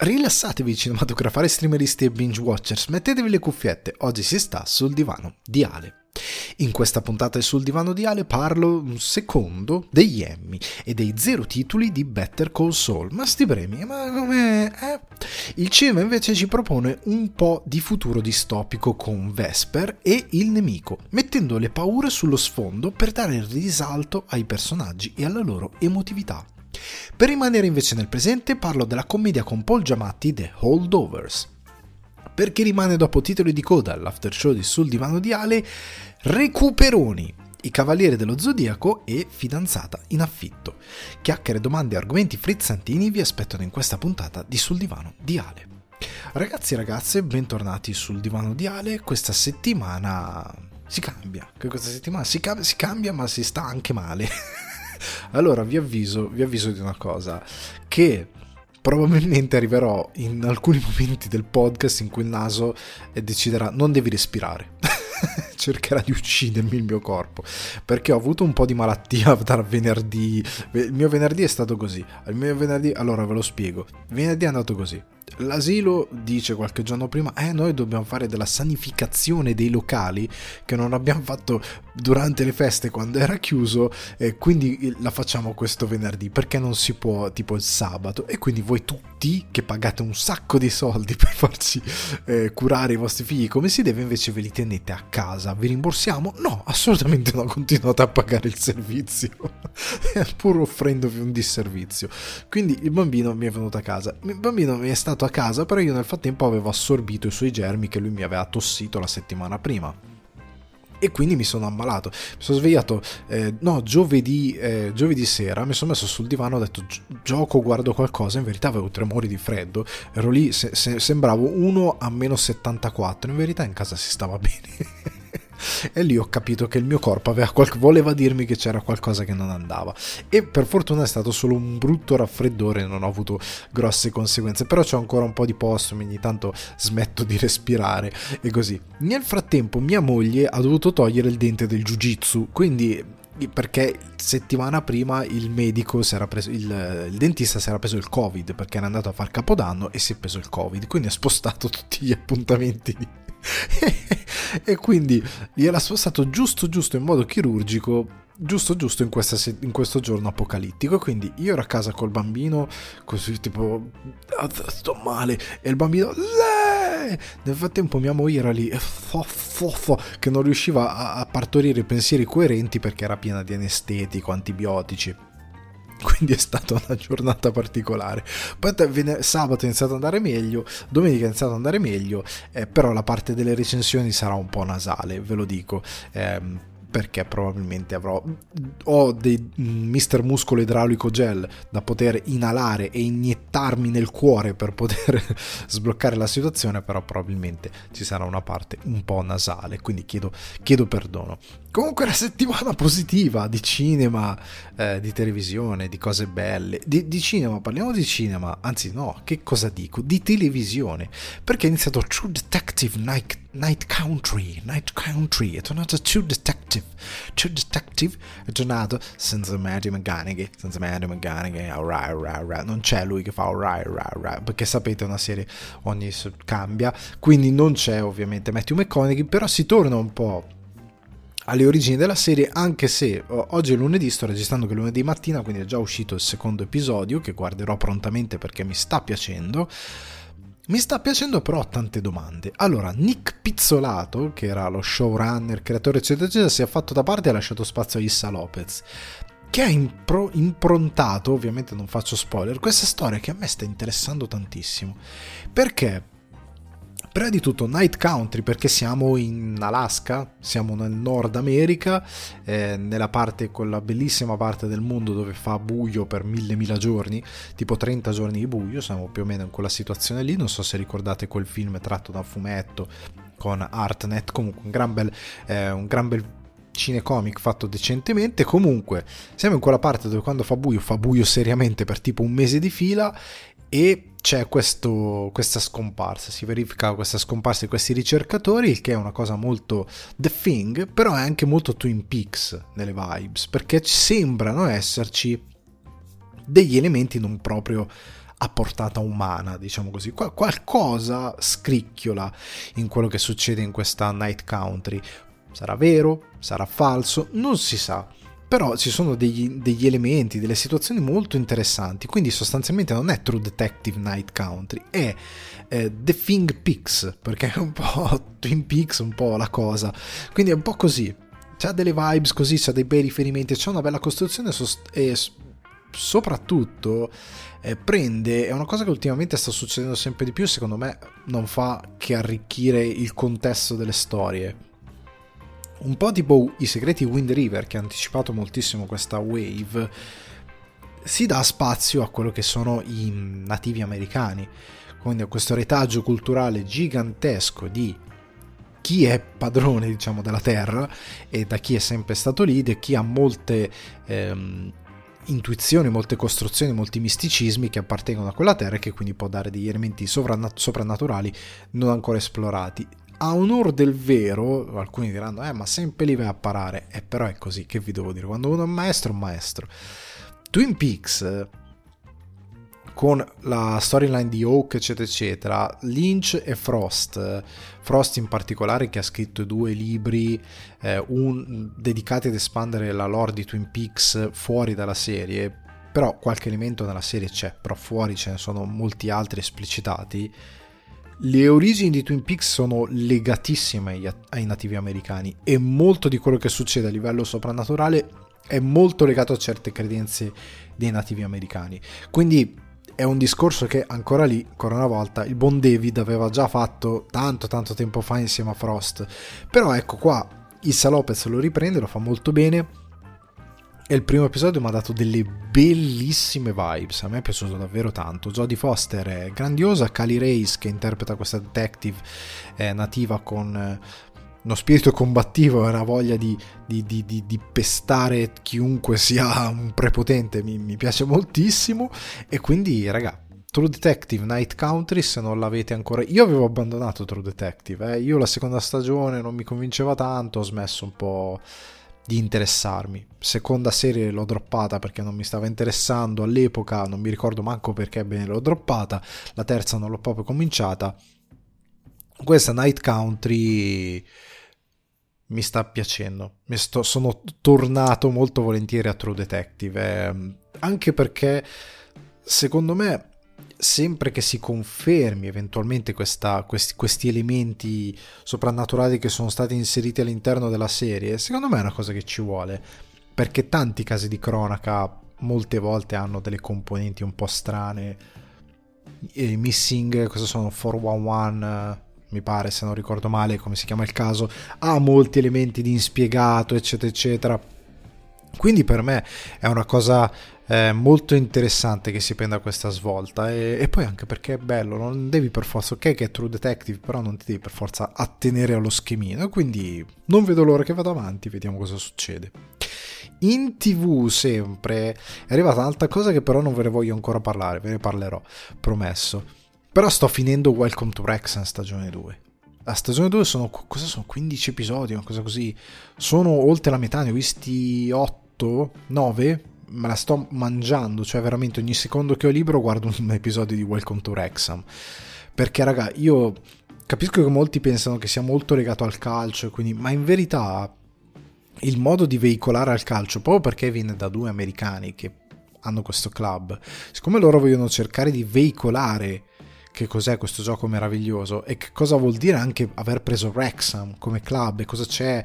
Rilassatevi cinematografari, streameristi e binge watchers, mettetevi le cuffiette, oggi si sta sul divano di Ale. In questa puntata sul divano di Ale parlo un secondo degli Emmy e dei zero titoli di Better Call Saul. Ma sti premi, ma come... Eh? Il cinema invece ci propone un po' di futuro distopico con Vesper e il nemico, mettendo le paure sullo sfondo per dare risalto ai personaggi e alla loro emotività. Per rimanere invece nel presente parlo della commedia con Paul Giamatti The Holdovers. Per chi rimane dopo titoli di coda all'after show di Sul divano di Ale, Recuperoni, i Cavalieri dello Zodiaco e Fidanzata in affitto. Chiacchiere, domande e argomenti frizzantini vi aspettano in questa puntata di Sul divano di Ale. Ragazzi e ragazze, bentornati sul divano di Ale. Questa settimana si cambia. Questa settimana si, cambia, si cambia ma si sta anche male. allora vi avviso, vi avviso di una cosa, che probabilmente arriverò in alcuni momenti del podcast in cui il naso deciderà non devi respirare. cercherà di uccidermi il mio corpo perché ho avuto un po' di malattia da venerdì. Il mio venerdì è stato così. Il mio venerdì allora ve lo spiego. Venerdì è andato così. L'asilo dice qualche giorno prima, eh noi dobbiamo fare della sanificazione dei locali che non abbiamo fatto durante le feste quando era chiuso, e quindi la facciamo questo venerdì perché non si può tipo il sabato. E quindi voi tutti che pagate un sacco di soldi per farci eh, curare i vostri figli come si deve invece ve li tenete a casa, vi rimborsiamo? No, assolutamente no, continuate a pagare il servizio, pur offrendovi un disservizio. Quindi il bambino mi è venuto a casa, il bambino mi è stato a casa, però io nel frattempo avevo assorbito i suoi germi che lui mi aveva tossito la settimana prima e quindi mi sono ammalato. Mi sono svegliato, eh, no, giovedì, eh, giovedì, sera, mi sono messo sul divano, ho detto gioco, guardo qualcosa, in verità avevo tremori di freddo, ero lì, se, se, sembravo uno a meno 74, in verità in casa si stava bene. E lì ho capito che il mio corpo qual- voleva dirmi che c'era qualcosa che non andava. E per fortuna è stato solo un brutto raffreddore non ho avuto grosse conseguenze. Però c'ho ancora un po' di postumi ogni tanto smetto di respirare e così. Nel frattempo mia moglie ha dovuto togliere il dente del jiu-jitsu quindi perché settimana prima il medico si era preso il, il, dentista si era preso il covid perché era andato a far capodanno e si è preso il covid quindi ha spostato tutti gli appuntamenti di, e quindi gliel'ha spostato giusto giusto in modo chirurgico giusto giusto in, questa, in, questo giorno apocalittico. Quindi io ero a casa col bambino così tipo ah, sto male e il bambino Leh! nel frattempo mia moglie era lì fo, fo, fo, che non riusciva a, a partorire pensieri coerenti perché era piena di anestetico antibiotici quindi è stata una giornata particolare. Poi sabato è iniziato ad andare meglio, domenica è iniziato ad andare meglio, eh, però la parte delle recensioni sarà un po' nasale, ve lo dico. Eh, perché probabilmente avrò ho dei Mister Muscolo Idraulico Gel da poter inalare e iniettarmi nel cuore per poter sbloccare la situazione però probabilmente ci sarà una parte un po' nasale quindi chiedo, chiedo perdono. Comunque una settimana positiva di cinema eh, di televisione di cose belle. Di, di cinema parliamo di cinema anzi no che cosa dico? Di televisione perché è iniziato True Detective Night Night Country, Night Country, è tornato True Detective, True Detective è tornato senza Matthew McGonaghy, senza Matthew McGonaghy, alright, alright, alright, non c'è lui che fa alright, alright, alright, perché sapete una serie ogni cambia, quindi non c'è ovviamente Matthew McConaughey, però si torna un po' alle origini della serie, anche se oggi è lunedì, sto registrando che è lunedì mattina, quindi è già uscito il secondo episodio che guarderò prontamente perché mi sta piacendo. Mi sta piacendo però tante domande. Allora, Nick Pizzolato, che era lo showrunner, creatore eccetera eccetera, si è fatto da parte e ha lasciato spazio a Issa Lopez che ha impro- improntato, ovviamente non faccio spoiler, questa storia che a me sta interessando tantissimo. Perché Prima di tutto Night Country perché siamo in Alaska, siamo nel Nord America, eh, nella parte, quella bellissima parte del mondo dove fa buio per mille mila giorni, tipo 30 giorni di buio, siamo più o meno in quella situazione lì, non so se ricordate quel film tratto da fumetto con Artnet, comunque un gran bel, eh, un gran bel cinecomic fatto decentemente. Comunque, siamo in quella parte dove quando fa buio, fa buio seriamente per tipo un mese di fila e c'è questo, questa scomparsa, si verifica questa scomparsa di questi ricercatori, il che è una cosa molto The Thing, però è anche molto Twin Peaks nelle vibes, perché sembrano esserci degli elementi non proprio a portata umana, diciamo così. Qual- qualcosa scricchiola in quello che succede in questa Night Country. Sarà vero? Sarà falso? Non si sa. Però ci sono degli, degli, elementi, delle situazioni molto interessanti. Quindi sostanzialmente non è True Detective Night Country, è eh, The Thing Peaks, perché è un po' Twin Peaks, un po' la cosa. Quindi è un po' così. C'ha delle vibes così, c'ha dei bei riferimenti, c'è una bella costruzione e soprattutto eh, prende, è una cosa che ultimamente sta succedendo sempre di più, secondo me non fa che arricchire il contesto delle storie. Un po' tipo i segreti Wind River che ha anticipato moltissimo questa wave, si dà spazio a quello che sono i nativi americani, quindi a questo retaggio culturale gigantesco di chi è padrone diciamo della terra e da chi è sempre stato lì e chi ha molte ehm, intuizioni, molte costruzioni, molti misticismi che appartengono a quella terra e che quindi può dare degli elementi soprannaturali non ancora esplorati. A onore del vero, alcuni diranno, eh, ma sempre lì vai a parare, eh, però è così, che vi devo dire, quando uno è un maestro, è un maestro. Twin Peaks con la storyline di Hawk, eccetera, eccetera, Lynch e Frost, Frost in particolare che ha scritto due libri eh, un, dedicati ad espandere la lore di Twin Peaks fuori dalla serie, però qualche elemento nella serie c'è, però fuori ce ne sono molti altri esplicitati. Le origini di Twin Peaks sono legatissime ai, nativi americani e molto di quello che succede a livello soprannaturale è molto legato a certe credenze dei nativi americani. Quindi è un discorso che ancora lì, ancora una volta, il buon David aveva già fatto tanto tanto tempo fa insieme a Frost. Però ecco qua, Issa Lopez lo riprende, lo fa molto bene. E il primo episodio mi ha dato delle bellissime vibes, a me è piaciuto davvero tanto. Jodie Foster è grandiosa, Kali Race che interpreta questa detective è nativa con uno spirito combattivo e una voglia di, di, di, di, pestare chiunque sia un prepotente mi, mi piace moltissimo e quindi raga True Detective Night Country se non l'avete ancora io avevo abbandonato True Detective eh. io la seconda stagione non mi convinceva tanto ho smesso un po' di interessarmi seconda serie l'ho droppata perché non mi stava interessando all'epoca non mi ricordo manco perché bene l'ho droppata la terza non l'ho proprio cominciata questa Night Country mi sta piacendo. Mi sto, sono tornato molto volentieri a True Detective, eh, anche perché secondo me sempre che si confermi eventualmente questa, questi, questi, elementi soprannaturali che sono stati inseriti all'interno della serie, secondo me è una cosa che ci vuole, perché tanti casi di cronaca molte volte hanno delle componenti un po' strane. I missing, cosa sono? 411 mi pare se non ricordo male come si chiama il caso, ha molti elementi di inspiegato, eccetera, eccetera. Quindi per me è una cosa eh, molto interessante che si prenda questa svolta e, e, poi anche perché è bello, non devi per forza, ok che è True Detective, però non ti devi per forza attenere allo schemino, quindi non vedo l'ora che vado avanti, vediamo cosa succede. In tv sempre è arrivata un'altra cosa che però non ve ne voglio ancora parlare, ve ne parlerò, promesso però sto finendo Welcome to Wrexham stagione 2. La stagione 2 sono, cosa sono 15 episodi, una cosa così. Sono oltre la metà, ne ho visti 8, 9, me la sto mangiando, cioè veramente ogni secondo che ho libero guardo un episodio di Welcome to Wrexham. Perché raga, io capisco che molti pensano che sia molto legato al calcio, quindi, ma in verità il modo di veicolare al calcio, proprio perché viene da due americani che hanno questo club, siccome loro vogliono cercare di veicolare che cos'è questo gioco meraviglioso e che cosa vuol dire anche aver preso Wrexham come club e cosa c'è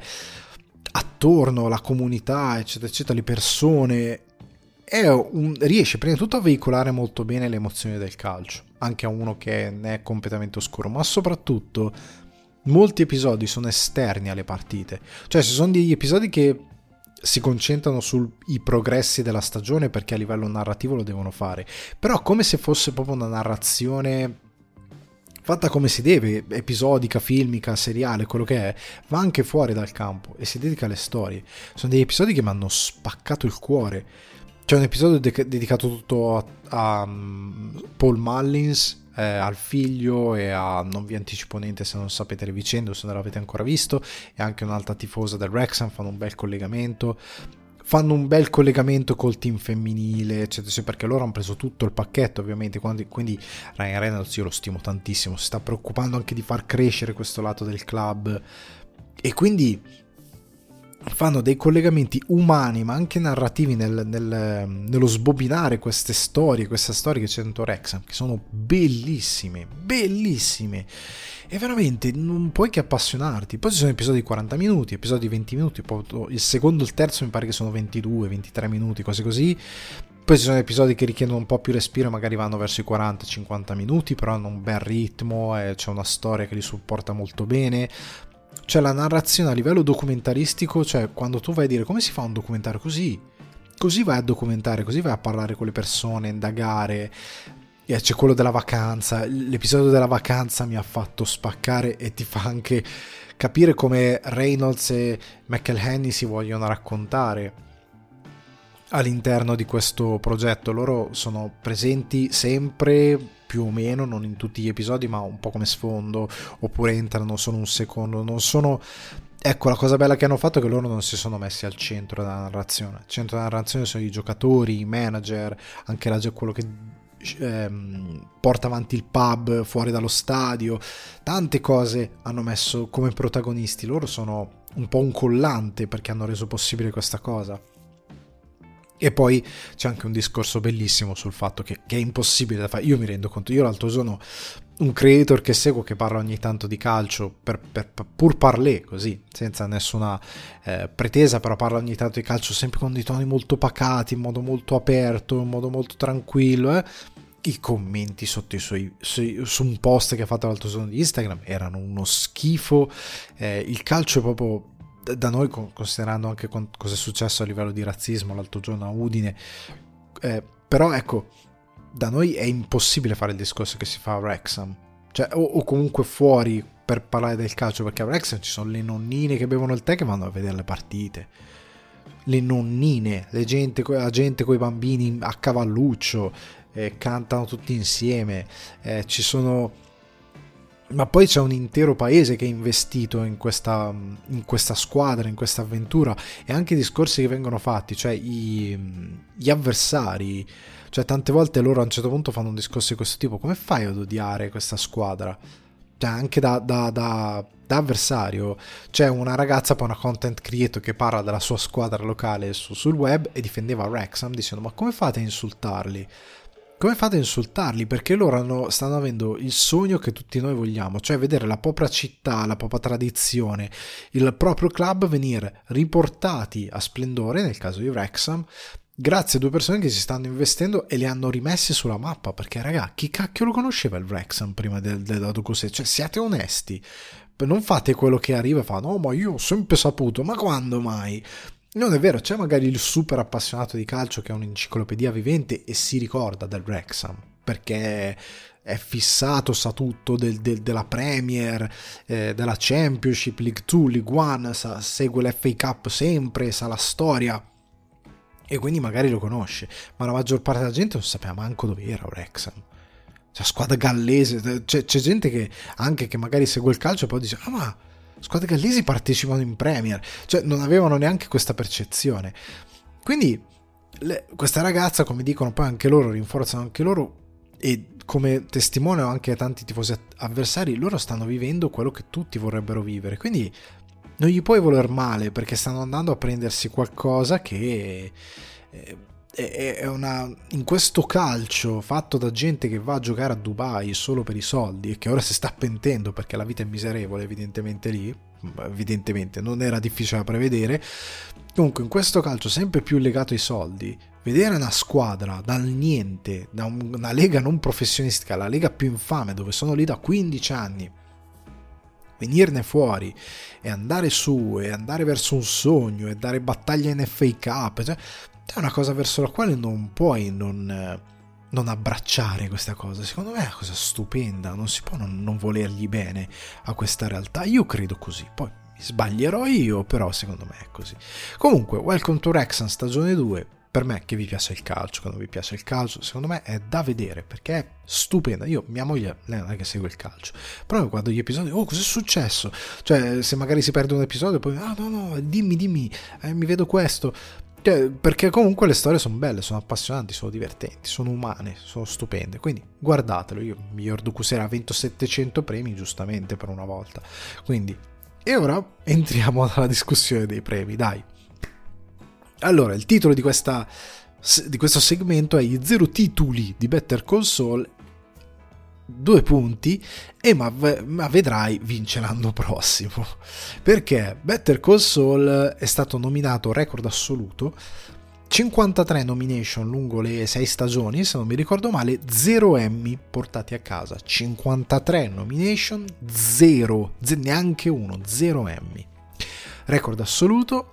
attorno, la comunità, eccetera, eccetera, le persone. Un, riesce prima di tutto a veicolare molto bene le emozioni del calcio, anche a uno che ne è completamente oscuro, ma soprattutto molti episodi sono esterni alle partite. Cioè, ci sono degli episodi che si concentrano sui progressi della stagione perché a livello narrativo lo devono fare, però come se fosse proprio una narrazione fatta come si deve, episodica, filmica, seriale, quello che è, va anche fuori dal campo e si dedica alle storie. Sono degli episodi che mi hanno spaccato il cuore. C'è un episodio de- dedicato tutto a, a um, Paul Mullins, eh, al figlio e a non vi anticipo niente se non sapete le vicende o se non l'avete ancora visto e anche un'altra tifosa del Wrexham fanno un bel collegamento fanno un bel collegamento col team femminile, eccetera, perché loro hanno preso tutto il pacchetto, ovviamente. Quindi Ryan Reynolds io lo stimo tantissimo, si sta preoccupando anche di far crescere questo lato del club. E quindi fanno dei collegamenti umani ma anche narrativi nel, nel, nello sbobinare queste storie, queste storie che c'è dentro Rexham, che sono bellissime, bellissime e veramente non puoi che appassionarti. Poi ci sono episodi di 40 minuti, episodi di 20 minuti, il secondo e il terzo mi pare che sono 22, 23 minuti, cose così. Poi ci sono episodi che richiedono un po' più respiro, magari vanno verso i 40-50 minuti, però hanno un bel ritmo, e c'è una storia che li supporta molto bene cioè la narrazione a livello documentaristico, cioè quando tu vai a dire come si fa un documentario così, così vai a documentare, così vai a parlare con le persone, indagare. E c'è quello della vacanza, l'episodio della vacanza mi ha fatto spaccare e ti fa anche capire come Reynolds e McElhenney si vogliono raccontare all'interno di questo progetto. Loro sono presenti sempre più o meno, non in tutti gli episodi, ma un po' come sfondo, oppure entrano solo un secondo, non sono... Ecco, la cosa bella che hanno fatto è che loro non si sono messi al centro della narrazione. Il centro della narrazione sono i giocatori, i manager, anche la, quello che ehm, porta avanti il pub fuori dallo stadio. Tante cose hanno messo come protagonisti. Loro sono un po' un collante perché hanno reso possibile questa cosa. E poi c'è anche un discorso bellissimo sul fatto che, che, è impossibile da fare. Io mi rendo conto, io l'altro sono un creator che seguo che parla ogni tanto di calcio per, per, pur parler così, senza nessuna eh, pretesa, però parla ogni tanto di calcio sempre con dei toni molto pacati, in modo molto aperto, in modo molto tranquillo. Eh. I commenti sotto i suoi, su, su, un post che ha fatto l'altro giorno di Instagram erano uno schifo. Eh, il calcio è proprio da noi, considerando anche cosa è successo a livello di razzismo l'altro giorno a Udine, eh, però ecco, da noi è impossibile fare il discorso che si fa a Wrexham, cioè, o, o, comunque fuori per parlare del calcio, perché a Wrexham ci sono le nonnine che bevono il tè che vanno a vedere le partite, le nonnine, le gente, la gente con i bambini a cavalluccio, eh, cantano tutti insieme, eh, ci sono ma poi c'è un intero paese che è investito in questa, in questa squadra, in questa avventura e anche i discorsi che vengono fatti, cioè i, gli avversari, cioè tante volte loro a un certo punto fanno un discorso di questo tipo, come fai ad odiare questa squadra? Cioè anche da, da, da, da avversario c'è una ragazza, poi una content creator che parla della sua squadra locale su, sul web e difendeva Wrexham dicendo ma come fate a insultarli? Come fate a insultarli? Perché loro hanno, stanno avendo il sogno che tutti noi vogliamo, cioè vedere la propria città, la propria tradizione, il proprio club venire riportati a splendore, nel caso di Wrexham, grazie a due persone che si stanno investendo e li hanno rimessi sulla mappa. Perché, raga, chi cacchio lo conosceva il Wrexham prima del, della Docuse? Cioè, siate onesti. Non fate quello che arriva e fa, no, ma io ho sempre saputo, ma quando mai? Non è vero, c'è magari il super appassionato di calcio che è un'enciclopedia vivente e si ricorda del Wrexham perché è fissato, sa tutto del, del, della Premier, eh, della Championship, League 2, League 1, sa, segue l'FA Cup sempre, sa la storia e quindi magari lo conosce, ma la maggior parte della gente non sapeva manco dove era Wrexham. Cioè, squadra gallese, c'è, c'è gente che anche che magari segue il calcio e poi dice, ah ma squadre gallesi partecipano in Premier, cioè non avevano neanche questa percezione. Quindi le, questa ragazza, come dicono poi anche loro, rinforzano anche loro e come testimoniano anche tanti tifosi avversari, loro stanno vivendo quello che tutti vorrebbero vivere. Quindi non gli puoi voler male perché stanno andando a prendersi qualcosa che eh, una, in questo calcio fatto da gente che va a giocare a Dubai solo per i soldi e che ora si sta pentendo perché la vita è miserevole evidentemente lì, evidentemente non era difficile da prevedere, comunque in questo calcio sempre più legato ai soldi, vedere una squadra dal niente, da una lega non professionistica, la lega più infame dove sono lì da 15 anni, venirne fuori e andare su e andare verso un sogno e dare battaglia in FA Cup, cioè, è una cosa verso la quale non puoi non, non abbracciare questa cosa. Secondo me è una cosa stupenda, non si può non, non volergli bene a questa realtà. Io credo così, poi mi sbaglierò io, però secondo me è così. Comunque, Welcome to Rexham stagione 2. Per me che vi piace il calcio, quando vi piace il calcio, secondo me è da vedere perché è stupenda. Io, mia moglie, lei non è che segue il calcio, però io guardo gli episodi, oh, cos'è successo? Cioè, se magari si perde un episodio, poi, ah, no, no, dimmi, dimmi, eh, mi vedo questo Cioè, perché comunque le storie sono belle, sono appassionanti, sono divertenti, sono umane, sono stupende. Quindi guardatelo. Io, miglior Dokusera ha vinto 700 premi, giustamente per una volta. Quindi, e ora entriamo alla discussione dei premi, dai. Allora, il titolo di, questa, di questo segmento è I zero titoli di Better Saul due punti e ma, ma, vedrai vince l'anno prossimo. Perché Better Call Saul è stato nominato record assoluto 53 nomination lungo le 6 stagioni se non mi ricordo male 0 Emmy portati a casa 53 nomination 0 neanche uno 0 Emmy. Record assoluto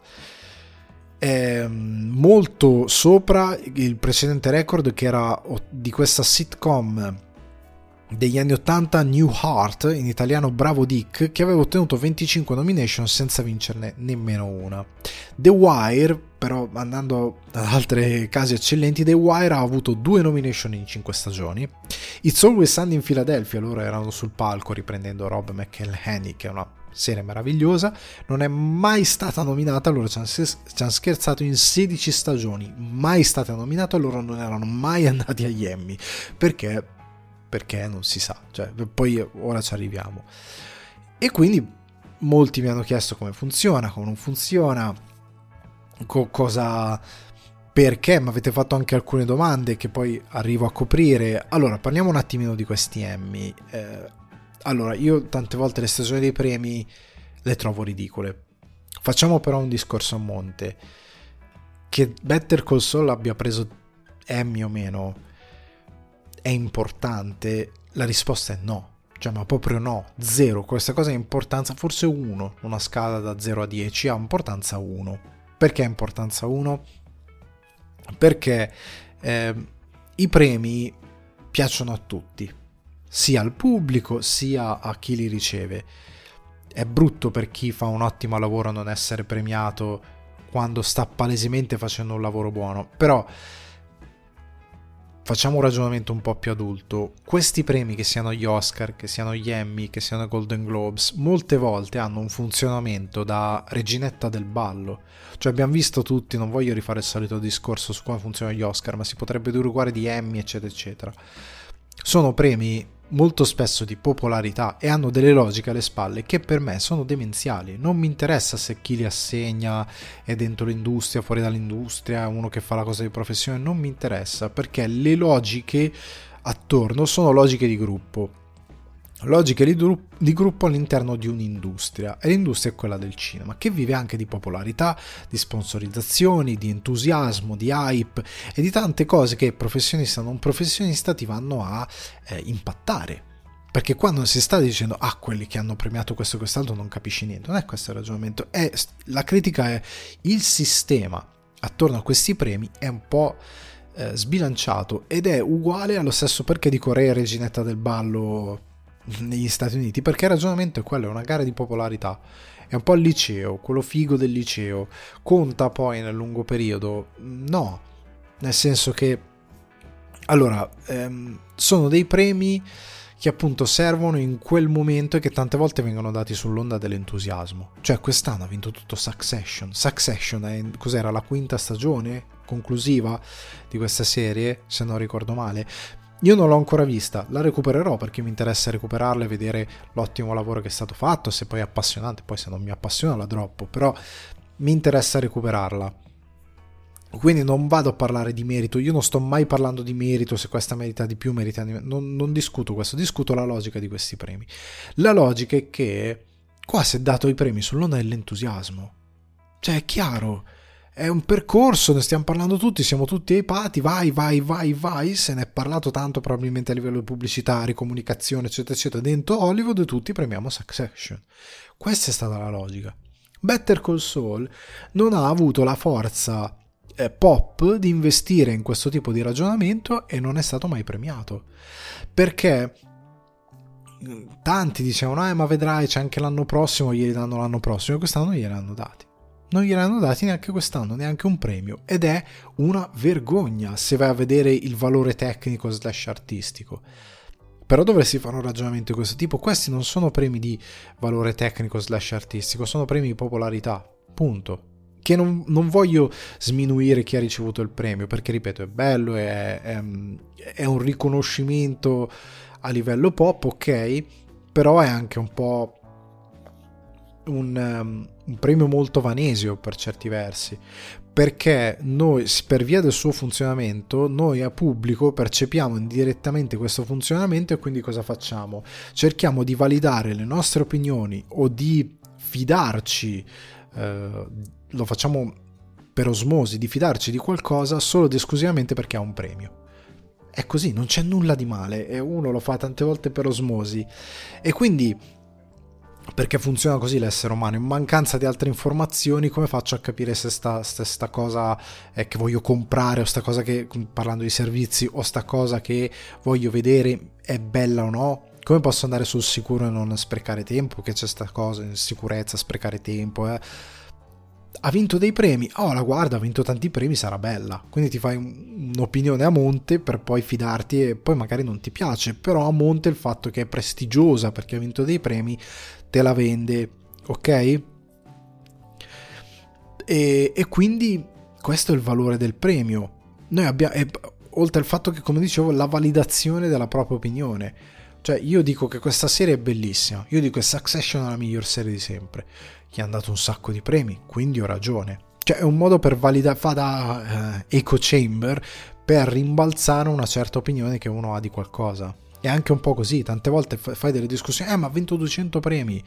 eh, molto sopra il precedente record che era di questa sitcom degli anni 80 New Heart, in italiano Bravo Dick, che aveva ottenuto 25 nomination senza vincerne nemmeno una. The Wire, però andando ad altri casi eccellenti, The Wire ha avuto due nomination in 5 stagioni. It's Always Sunny in Philadelphia, loro erano sul palco riprendendo Rob McElhenney, che è una serie meravigliosa, non è mai stata nominata, loro ci hanno scherzato in 16 stagioni, mai stata nominata, loro non erano mai andati agli Emmy, perché perché non si sa, cioè, poi ora ci arriviamo. E quindi molti mi hanno chiesto come funziona, come non funziona, co- cosa perché, mi avete fatto anche alcune domande che poi arrivo a coprire. Allora, parliamo un attimino di questi Emmy. Eh, allora, io tante volte le stagioni dei premi le trovo ridicole. Facciamo però un discorso a monte. Che Better Call Saul abbia preso Emmy o meno, è importante? La risposta è no. Cioè, ma proprio no, zero. Questa cosa ha importanza, forse 1, una scala da 0 a 10 ha importanza 1. Perché importanza 1? Perché eh, i premi piacciono a tutti, sia al pubblico sia a chi li riceve. È brutto per chi fa un ottimo lavoro non essere premiato quando sta palesemente facendo un lavoro buono, però facciamo un ragionamento un po' più adulto. Questi premi, che siano gli Oscar, che siano gli Emmy, che siano i Golden Globes, molte volte hanno un funzionamento da reginetta del ballo. Cioè abbiamo visto tutti, non voglio rifare il solito discorso su come funzionano gli Oscar, ma si potrebbe dire uguale di Emmy, eccetera, eccetera. Sono premi molto spesso di popolarità e hanno delle logiche alle spalle che per me sono demenziali. Non mi interessa se chi li assegna è dentro l'industria, fuori dall'industria, uno che fa la cosa di professione, non mi interessa perché le logiche attorno sono logiche di gruppo. Logiche di, gru- di gruppo all'interno di un'industria e l'industria è quella del cinema che vive anche di popolarità, di sponsorizzazioni, di entusiasmo, di hype e di tante cose che professionista o non professionista ti vanno a eh, impattare. Perché quando si sta dicendo ah quelli che hanno premiato questo e quest'altro non capisci niente, non è questo il ragionamento, è, la critica è il sistema attorno a questi premi è un po' eh, sbilanciato ed è uguale allo stesso perché di Corea Reginetta del Ballo negli Stati Uniti perché il ragionamento è quello, è una gara di popolarità. È un po' il liceo, quello figo del liceo. Conta poi nel lungo periodo? No, nel senso che allora ehm, sono dei premi che appunto servono in quel momento e che tante volte vengono dati sull'onda dell'entusiasmo. Cioè quest'anno ha vinto tutto Succession. Succession è, cos'era la quinta stagione conclusiva di questa serie, se non ricordo male. Io non l'ho ancora vista, la recupererò perché mi interessa recuperarla e vedere l'ottimo lavoro che è stato fatto, se poi è appassionante, poi se non mi appassiona la droppo, però mi interessa recuperarla. Quindi non vado a parlare di merito, io non sto mai parlando di merito, se questa merita di più, merita di meno, non, non discuto questo, discuto la logica di questi premi. La logica è che qua si è dato i premi sull'onda dell'entusiasmo. Cioè è chiaro, è un percorso, ne stiamo parlando tutti, siamo tutti ipati, vai, vai, vai, vai, se ne è parlato tanto probabilmente a livello pubblicitario, comunicazione, eccetera, eccetera, dentro Hollywood tutti premiamo Succession. Questa è stata la logica. Better Call Saul non ha avuto la forza eh, pop di investire in questo tipo di ragionamento e non è stato mai premiato. Perché mm, tanti dicevano, eh ma vedrai c'è anche l'anno prossimo, glieli danno l'anno prossimo, e quest'anno glieli hanno dati non gliene hanno dati neanche quest'anno, neanche un premio, ed è una vergogna se vai a vedere il valore tecnico slash artistico. Però dovresti fare un ragionamento di questo tipo, questi non sono premi di valore tecnico slash artistico, sono premi di popolarità, punto. che non, non, voglio sminuire chi ha ricevuto il premio, perché ripeto, è bello, è, è, è, un riconoscimento a livello pop, ok, però è anche un po' un, um, un premio molto vanesio per certi versi, perché noi, per via del suo funzionamento, noi a pubblico percepiamo indirettamente questo funzionamento e quindi cosa facciamo? Cerchiamo di validare le nostre opinioni o di fidarci eh, lo facciamo per osmosi, di fidarci di qualcosa solo ed esclusivamente perché ha un premio. È così, non c'è nulla di male e uno lo fa tante volte per osmosi. E quindi, perché funziona così l'essere umano, in mancanza di altre informazioni, come faccio a capire se sta, se sta cosa eh, che voglio comprare o sta cosa che, parlando di servizi, o sta cosa che voglio vedere è bella o no? Come posso andare sul sicuro e non sprecare tempo? Che c'è sta cosa in sicurezza, sprecare tempo, eh? Ha vinto dei premi, oh la guarda, ha vinto tanti premi, sarà bella. Quindi ti fai un'opinione a monte per poi fidarti e poi magari non ti piace, però a monte il fatto che è prestigiosa perché ha vinto dei premi te la vende, ok? E, e quindi questo è il valore del premio. Noi abbiamo, e, oltre al fatto che, come dicevo, la validazione della propria opinione. Cioè, io dico che questa serie è bellissima. Io dico che Succession è la miglior serie di sempre gli hanno dato un sacco di premi, quindi ho ragione. Cioè è un modo per validare, fa da uh, echo chamber per rimbalzare una certa opinione che uno ha di qualcosa. È anche un po' così, tante volte fai delle discussioni, eh ma ha vinto 200 premi.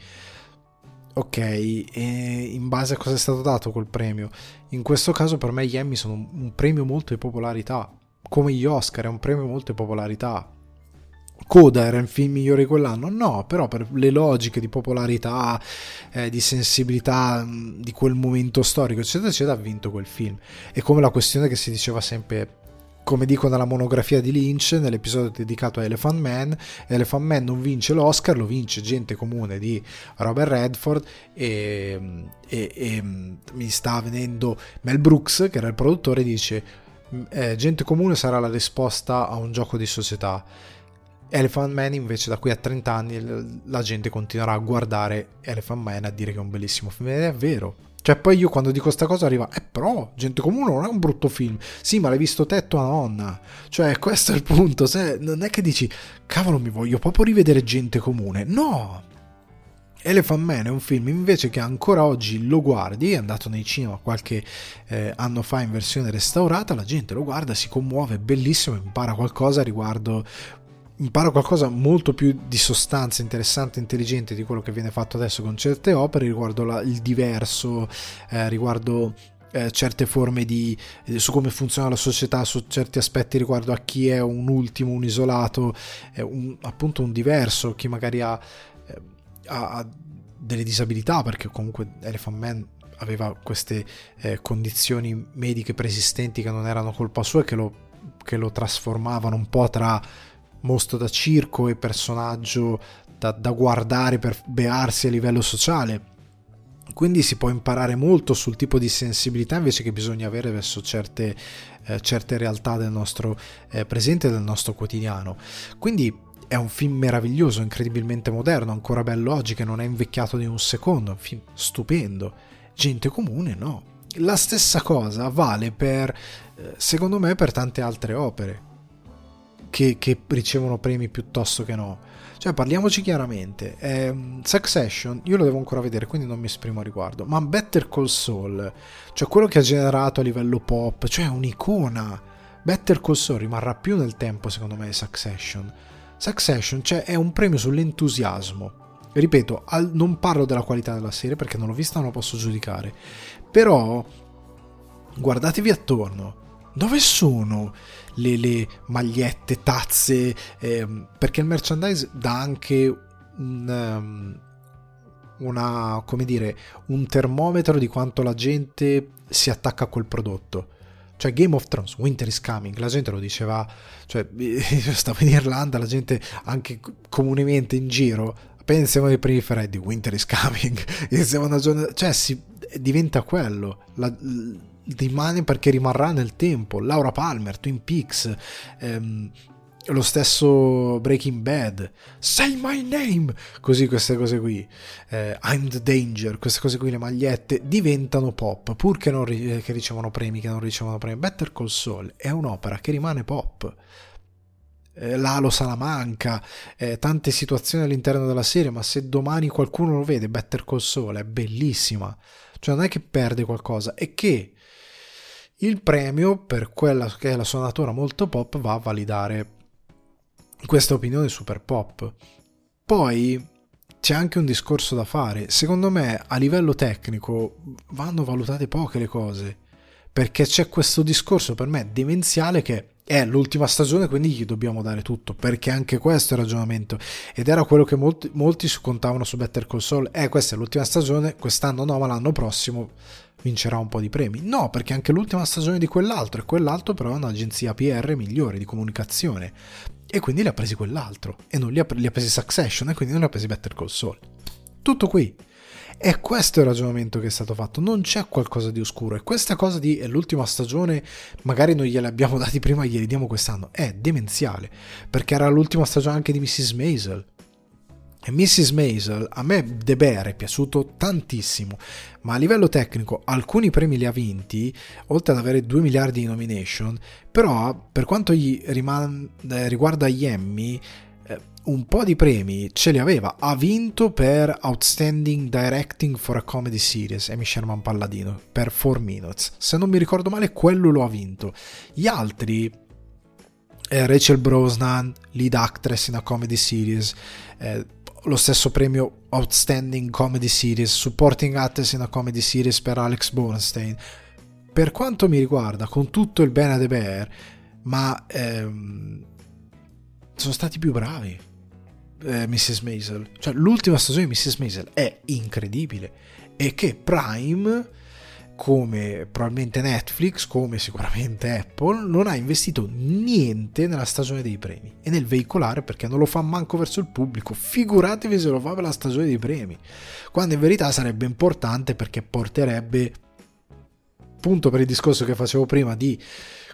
Ok, e in base a cosa è stato dato quel premio? In questo caso per me gli Emmy sono un premio molto di popolarità, come gli Oscar è un premio molto di popolarità. Coda era il film migliore di quell'anno? No, però per le logiche di popolarità, eh, di sensibilità mm, di quel momento storico, eccetera, eccetera, ha vinto quel film. E come la questione che si diceva sempre come dico nella monografia di Lynch, nell'episodio dedicato a Elephant Man, Elephant Man non vince l'Oscar, lo vince gente comune di Robert Redford e, e, e mm, mi sta venendo Mel Brooks, che era il produttore, dice eh, gente comune sarà la risposta a un gioco di società Elephant Man invece da qui a 30 anni la gente continuerà a guardare Elephant Man a dire che è un bellissimo film. Ed è vero. Cioè poi io quando dico questa cosa arriva eh però gente comune non è un brutto film. Sì ma l'hai visto te tua nonna. Cioè questo è il punto. Se, non è che dici cavolo mi voglio proprio rivedere gente comune. No! Elephant Man è un film invece che ancora oggi lo guardi, è andato nei cinema qualche eh, anno fa in versione restaurata, la gente lo guarda, si commuove, è bellissimo, impara qualcosa riguardo imparo qualcosa molto più di sostanza interessante intelligente di quello che viene fatto adesso con certe opere riguardo la, il diverso, eh, riguardo eh, certe forme di eh, su come funziona la società, su certi aspetti riguardo a chi è un ultimo, un isolato, un, appunto un diverso, chi magari ha, eh, ha, delle disabilità, perché comunque Elephant Man aveva queste eh, condizioni mediche preesistenti che non erano colpa sua e che lo, che lo trasformavano un po' tra mostro da circo e personaggio da, da guardare per bearsi a livello sociale. Quindi si può imparare molto sul tipo di sensibilità invece che bisogna avere verso certe, eh, certe realtà del nostro eh, presente del nostro quotidiano. Quindi è un film meraviglioso, incredibilmente moderno, ancora bello oggi, che non è invecchiato di un secondo, un film stupendo. Gente comune, no. La stessa cosa vale per, eh, secondo me, per tante altre opere che, che, ricevono premi piuttosto che no. Cioè, parliamoci chiaramente. Eh, Succession, io lo devo ancora vedere, quindi non mi esprimo a riguardo. Ma Better Call Saul, cioè quello che ha generato a livello pop, cioè un'icona. Better Call Saul rimarrà più nel tempo, secondo me, di Succession. Succession, cioè, è un premio sull'entusiasmo. Ripeto, al, non parlo della qualità della serie perché non l'ho vista, non lo posso giudicare. Però, guardatevi attorno dove sono le, le magliette, tazze? Eh, perché il merchandise dà anche un, um, una, come dire, un termometro di quanto la gente si attacca a quel prodotto. Cioè Game of Thrones, Winter is Coming, la gente lo diceva, cioè io stavo in Irlanda, la gente anche comunemente in giro, pensiamo ai primi freddi, Winter is Coming, iniziamo una giornata, cioè si, diventa quello, la, rimane perché rimarrà nel tempo. Laura Palmer, Twin Peaks, ehm, lo stesso Breaking Bad, Say My Name, così queste cose qui, eh, I'm the Danger, queste cose qui, le magliette, diventano pop, pur che, non, che ricevono premi, che non ricevono premi. Better Call Saul è un'opera che rimane pop. Eh, Lalo Salamanca, eh, tante situazioni all'interno della serie, ma se domani qualcuno lo vede, Better Call Saul è bellissima. Cioè non è che perde qualcosa, è che il premio per quella che è la sua natura molto pop va a validare questa opinione super pop. Poi c'è anche un discorso da fare. Secondo me, a livello tecnico, vanno valutate poche le cose. Perché c'è questo discorso per me demenziale che è l'ultima stagione, quindi gli dobbiamo dare tutto. Perché anche questo è il ragionamento. Ed era quello che molti, molti contavano su Better Call Saul. Eh, questa è l'ultima stagione, quest'anno no, ma l'anno prossimo vincerà un po' di premi. No, perché anche l'ultima stagione di quell'altro, e quell'altro però è un'agenzia PR migliore di comunicazione e quindi li ha presi quell'altro e non li ha, li ha presi Succession e quindi non li ha presi Better Call Saul. Tutto qui. E questo è il ragionamento che è stato fatto, non c'è qualcosa di oscuro e questa cosa di è l'ultima stagione, magari non gliele abbiamo dati prima glieli diamo quest'anno, è demenziale, perché era l'ultima stagione anche di Mrs. Maisel, Mrs. Maisel, a me The Bear è piaciuto tantissimo, ma a livello tecnico alcuni premi li ha vinti, oltre ad avere 2 miliardi di nomination, però per quanto riman- eh, riguarda gli Emmy, eh, un po' di premi ce li aveva. Ha vinto per Outstanding Directing for a Comedy Series, Amy Sherman Palladino, per 4 Minutes. Se non mi ricordo male, quello lo ha vinto. Gli altri... Eh, Rachel Brosnan, lead actress in a comedy series, eh, lo stesso premio Outstanding Comedy Series, Supporting Actress in a Comedy Series per Alex Bornstein. Per quanto mi riguarda, con tutto il bene de Bear, ma ehm, sono stati più bravi. Eh, Mrs. Maisel, cioè l'ultima stagione di Mrs. Maisel è incredibile e che Prime come probabilmente Netflix, come sicuramente Apple, non ha investito niente nella stagione dei premi e nel veicolare perché non lo fa manco verso il pubblico. Figuratevi se lo fa per la stagione dei premi, quando in verità sarebbe importante perché porterebbe, appunto per il discorso che facevo prima, di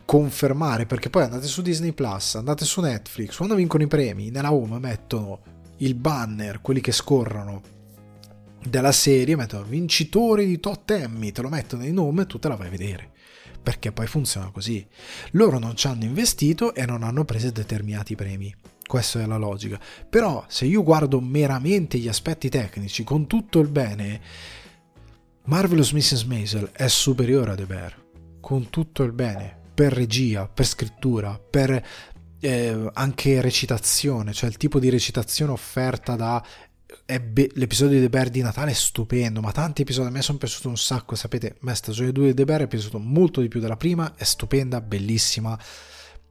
confermare, perché poi andate su Disney Plus, andate su Netflix, quando vincono i premi, nella home mettono il banner, quelli che scorrono della serie mettono vincitori di tot Emmy, te lo mettono in nome e tu te la vai a vedere. Perché poi funziona così. Loro non ci hanno investito e non hanno preso determinati premi. Questa è la logica. Però se io guardo meramente gli aspetti tecnici, con tutto il bene, Marvelous Mrs. Maisel è superiore a The Bear. Con tutto il bene. Per regia, per scrittura, per eh, anche recitazione, cioè il tipo di recitazione offerta da be- l'episodio di The Bear di Natale è stupendo, ma tanti episodi a me sono piaciuti un sacco, sapete, a me stagione 2 di The Bear è piaciuto molto di più della prima, è stupenda, bellissima,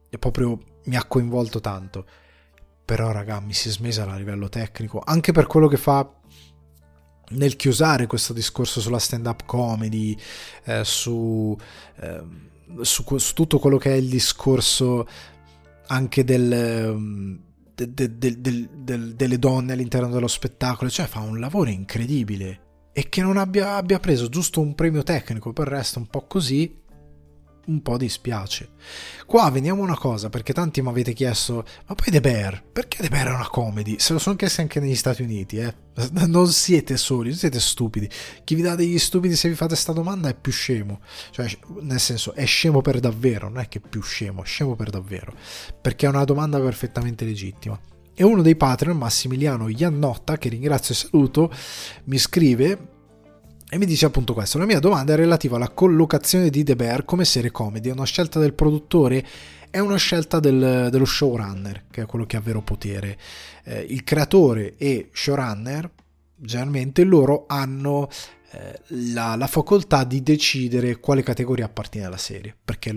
e proprio mi ha coinvolto tanto. Però raga, Mrs. Maisel a livello tecnico, anche per quello che fa nel chiusare questo discorso sulla stand-up comedy, eh, su, eh, su, su, tutto quello che è il discorso anche del... Um, de, de, de, delle donne all'interno dello spettacolo, cioè fa un lavoro incredibile. E che non abbia, abbia preso giusto un premio tecnico, per il resto un po' così, un po' dispiace. Qua veniamo a una cosa, perché tanti mi avete chiesto, ma poi The Bear, perché The Bear è una comedy? Se lo sono chiesti anche negli Stati Uniti, eh? Non siete soli, non siete stupidi. Chi vi dà degli stupidi se vi fate questa domanda è più scemo. Cioè, nel senso, è scemo per davvero, non è che è più scemo, è scemo per davvero. Perché è una domanda perfettamente legittima. E uno dei Patreon, Massimiliano Iannotta, che ringrazio e saluto, mi scrive e mi dice appunto questo, la mia domanda è relativa alla collocazione di The Bear come serie comedy, è una scelta del produttore, è una scelta del, dello showrunner, che è quello che ha vero potere. Eh, il creatore e showrunner, generalmente loro hanno eh, la, la, facoltà di decidere quale categoria appartiene alla serie, perché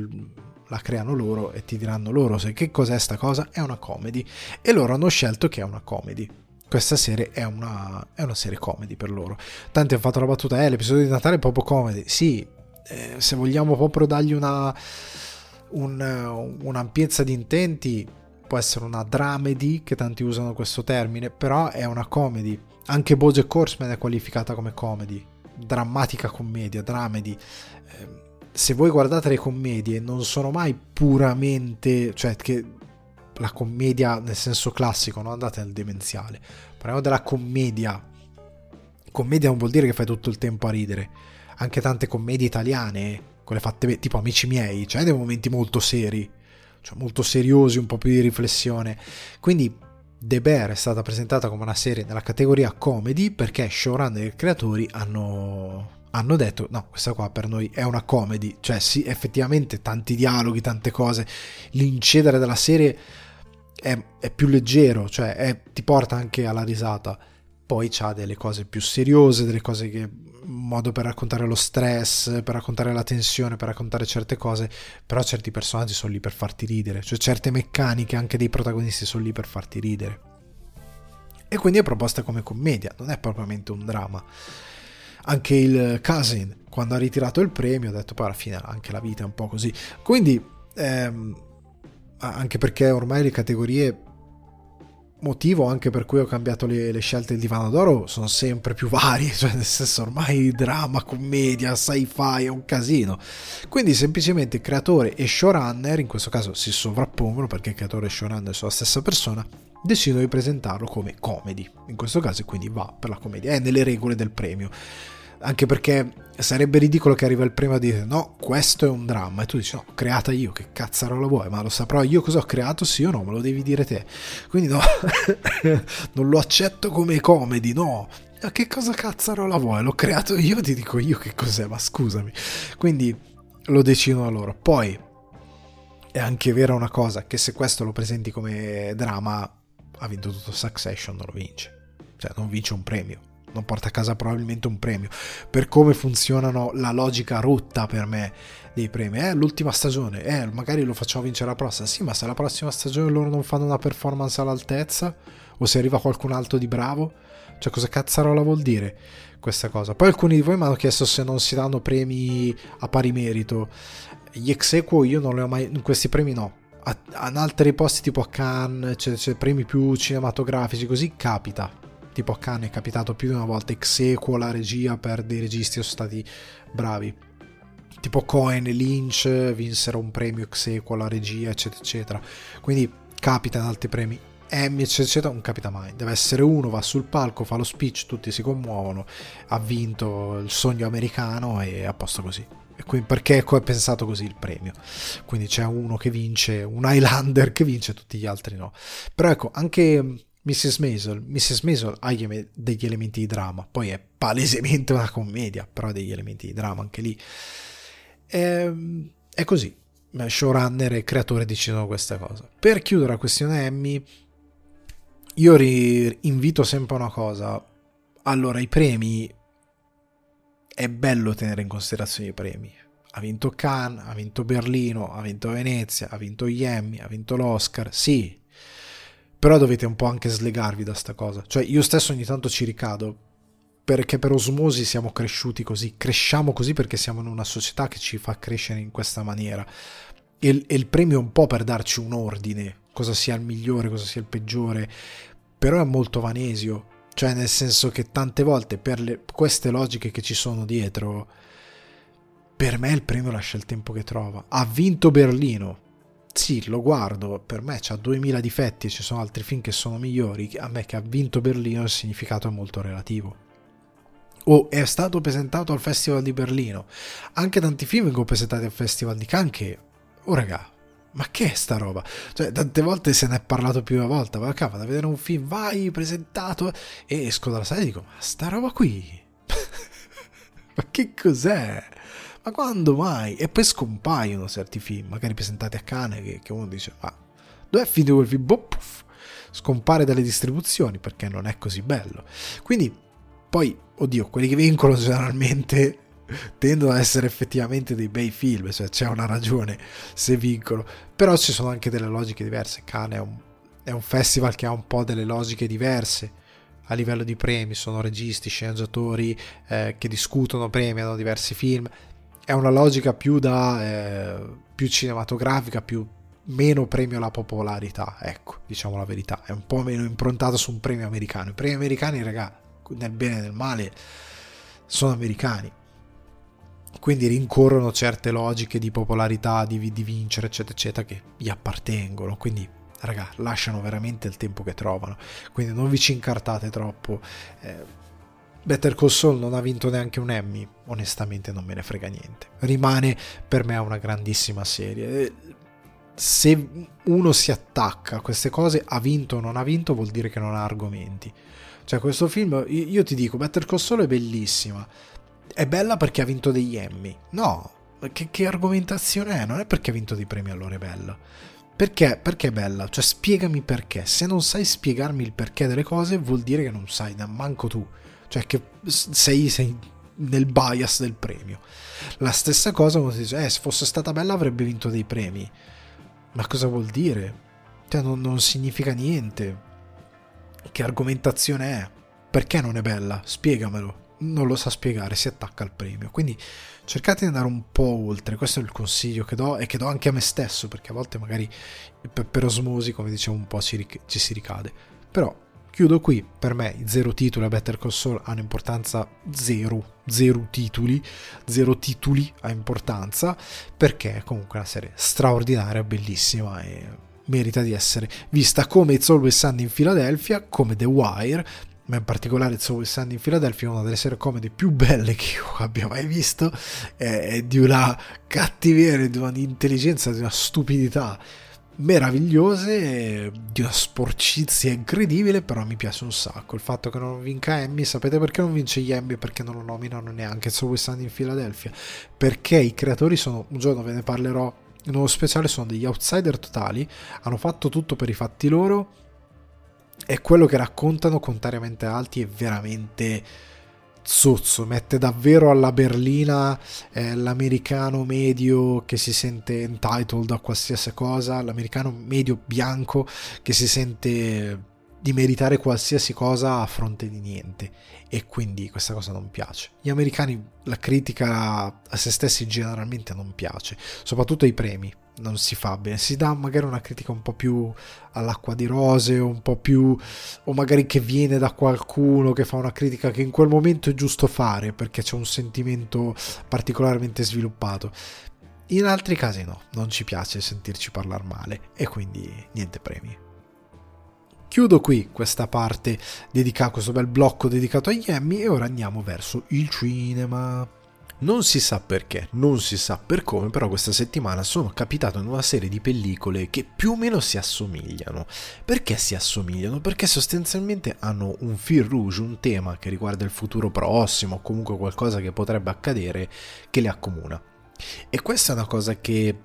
la creano loro e ti diranno loro se che cos'è sta cosa, è una comedy, e loro hanno scelto che è una comedy questa serie è una, è una serie comedy per loro. Tanti hanno fatto la battuta, eh, l'episodio di Natale è proprio comedy. Sì, eh, se vogliamo proprio dargli una, un, un'ampiezza di intenti, può essere una dramedy, che tanti usano questo termine, però è una comedy. Anche Bojack Horseman è qualificata come comedy, drammatica commedia, dramedy. Eh, se voi guardate le commedie non sono mai puramente, cioè che la commedia nel senso classico, non andate nel demenziale. Parliamo della commedia. Commedia non vuol dire che fai tutto il tempo a ridere. Anche tante commedie italiane, quelle fatte tipo Amici miei, cioè dei momenti molto seri, cioè molto seriosi, un po' più di riflessione. Quindi The Bear è stata presentata come una serie nella categoria comedy perché showrunner e creatori hanno hanno detto no, questa qua per noi è una comedy, cioè sì, effettivamente tanti dialoghi, tante cose, l'incedere della serie è, è più leggero, cioè è, ti porta anche alla risata. Poi c'ha delle cose più seriose, delle cose che modo per raccontare lo stress, per raccontare la tensione, per raccontare certe cose, però certi personaggi sono lì per farti ridere, cioè certe meccaniche anche dei protagonisti sono lì per farti ridere. E quindi è proposta come commedia, non è propriamente un dramma anche il Cousin quando ha ritirato il premio ha detto poi alla fine anche la vita è un po' così quindi ehm, anche perché ormai le categorie motivo anche per cui ho cambiato le, le, scelte del divano d'oro sono sempre più varie, cioè nel senso ormai drama, commedia, sci-fi è un casino. Quindi semplicemente creatore e showrunner, in questo caso si sovrappongono perché creatore e showrunner sono la stessa persona, decidono di presentarlo come comedy. In questo caso quindi va per la commedia, è nelle regole del premio anche perché sarebbe ridicolo che arriva il premio a dire no, questo è un dramma e tu dici no, creata io, che cazzarola vuoi, ma lo saprò io cosa ho creato, sì o no, me lo devi dire te. Quindi no, non lo accetto come comedy, no. Ma che cosa cazzarola vuoi? L'ho creato io, ti dico io che cos'è, ma scusami. Quindi lo decidono loro. Poi è anche vera una cosa, che se questo lo presenti come dramma, ha vinto tutto Succession, non lo vince. Cioè non vince un premio non porta a casa probabilmente un premio. Per come funzionano la logica rotta per me dei premi. Eh, l'ultima stagione, eh, magari lo facciamo vincere la prossima. Sì, ma se la prossima stagione loro non fanno una performance all'altezza, o se arriva qualcun altro di bravo, cioè cosa cazzarola vuol dire questa cosa? Poi alcuni di voi mi hanno chiesto se non si danno premi a pari merito. Gli ex equo io non li ho mai, questi premi no. A, in altri posti tipo a Cannes, c'è, c'è premi più cinematografici, così capita tipo a Cannes è capitato più di una volta ex equo la regia per dei registi sono stati bravi. Tipo Cohen e Lynch vinsero un premio ex equo alla regia eccetera eccetera. Quindi capita in altri premi. Emmy eccetera eccetera non capita mai. Deve essere uno va sul palco fa lo speech tutti si commuovono ha vinto il sogno americano e a posto così. Perché è pensato così il premio. Quindi c'è uno che vince un Highlander che vince tutti gli altri no. Però ecco anche Mrs. Maisel, Mrs. Maisel ha degli elementi di dramma, poi è palesemente una commedia, però ha degli elementi di dramma anche lì. È, ehm, è così, showrunner e creatore decidono questa cosa. Per chiudere la questione Emmy, io ri- invito sempre una cosa. Allora, i premi è bello tenere in considerazione i premi. Ha vinto Cannes, ha vinto Berlino, ha vinto Venezia, ha vinto gli Emmy, ha vinto l'Oscar. Sì, però dovete un po' anche slegarvi da sta cosa. Cioè, io stesso ogni tanto ci ricado perché per osmosi siamo cresciuti così, cresciamo così perché siamo in una società che ci fa crescere in questa maniera. E, e il premio è un po' per darci un ordine, cosa sia il migliore, cosa sia il peggiore, però è molto vanesio, cioè nel senso che tante volte per le, queste logiche che ci sono dietro, per me il premio lascia il tempo che trova. Ha vinto Berlino, sì, lo guardo, per me ha 2000 difetti, ci sono altri film che sono migliori, a me che ha vinto Berlino il significato è molto relativo. O è stato presentato al Festival di Berlino, anche tanti film vengono presentati al Festival di Cannes che, oh raga, ma che è sta roba? Cioè, tante volte se ne è parlato più una volta, ma vado a vedere un film, vai, presentato, e esco dalla sala e dico, ma sta roba qui, ma che cos'è? Ma quando mai? E poi scompaiono certi film, magari presentati a cane, che, che uno dice, ma dov'è finito quel film? Boh, puff, scompare dalle distribuzioni perché non è così bello. Quindi, poi, oddio, quelli che vincono generalmente tendono ad essere effettivamente dei bei film, cioè c'è una ragione se vincono, però ci sono anche delle logiche diverse. Cane è un, è un festival che ha un po' delle logiche diverse a livello di premi, sono registi, sceneggiatori eh, che discutono premi, hanno diversi film, è una logica più da eh, più cinematografica, più meno premio alla popolarità, ecco, diciamo la verità, è un po' meno improntato su un premio americano. I premi americani, raga, nel bene e nel male sono americani. Quindi rincorrono certe logiche di popolarità, di, di vincere, eccetera, eccetera, che gli appartengono. Quindi raga, lasciano veramente il tempo che trovano. Quindi non vi ci incartate troppo. Eh, Better Call Saul non ha vinto neanche un Emmy, onestamente non me ne frega niente. Rimane per me una grandissima serie. Eh, se uno si attacca a queste cose, ha vinto o non ha vinto, vuol dire che non ha argomenti. Cioè, questo film, io ti dico, Better Call Saul è bellissima. È bella perché ha vinto degli Emmy. No, che, che argomentazione è? Non è perché ha vinto dei premi allora è bella. Perché? Perché è bella? Cioè, spiegami perché. Se non sai spiegarmi il perché delle cose, vuol dire che non sai, manco tu. Cioè, che sei, sei nel bias del premio. La stessa cosa quando si dice, eh, se fosse stata bella avrebbe vinto dei premi. Ma cosa vuol dire? Cioè, non, non significa niente. Che argomentazione è? Perché non è bella? Spiegamelo. Non lo sa spiegare, si attacca al premio. Quindi cercate di andare un po' oltre. Questo è il consiglio che do e che do anche a me stesso, perché a volte magari per, osmosi, come dicevo, un po' ci, ci si ricade. Però Chiudo qui, per me zero titoli a Better Call Saul hanno importanza zero, zero titoli, zero titoli ha importanza, perché è comunque una serie straordinaria, bellissima e merita di essere vista come It's Always Sunny in Philadelphia, come The Wire, ma in particolare It's Always Sunny in Philadelphia è una delle serie comedy più belle che io abbia mai visto, è di una cattiveria, di un'intelligenza, di una stupidità meravigliose, di una sporcizia incredibile, però mi piace un sacco. Il fatto che non vinca Emmy, sapete perché non vince gli Emmy? Perché non lo nominano neanche West End in Philadelphia? Perché i creatori sono, un giorno ve ne parlerò in uno speciale, sono degli outsider totali, hanno fatto tutto per i fatti loro e quello che raccontano, contrariamente a altri, è veramente zozzo, mette davvero alla berlina eh, l'americano medio che si sente entitled a qualsiasi cosa, l'americano medio bianco che si sente di meritare qualsiasi cosa a fronte di niente e quindi questa cosa non piace. Gli americani la critica a se stessi generalmente non piace, soprattutto ai premi, non si fa bene, si dà magari una critica un po' più all'acqua di rose, un po' più o magari che viene da qualcuno che fa una critica che in quel momento è giusto fare perché c'è un sentimento particolarmente sviluppato. In altri casi no, non ci piace sentirci parlare male e quindi niente premi. Chiudo qui questa parte dedicata, questo bel blocco dedicato agli Emmy e ora andiamo verso il cinema. Non si sa perché, non si sa per come, però questa settimana sono capitato in una serie di pellicole che più o meno si assomigliano. Perché si assomigliano? Perché sostanzialmente hanno un fil rouge, un tema che riguarda il futuro prossimo, o comunque qualcosa che potrebbe accadere, che le accomuna. E questa è una cosa che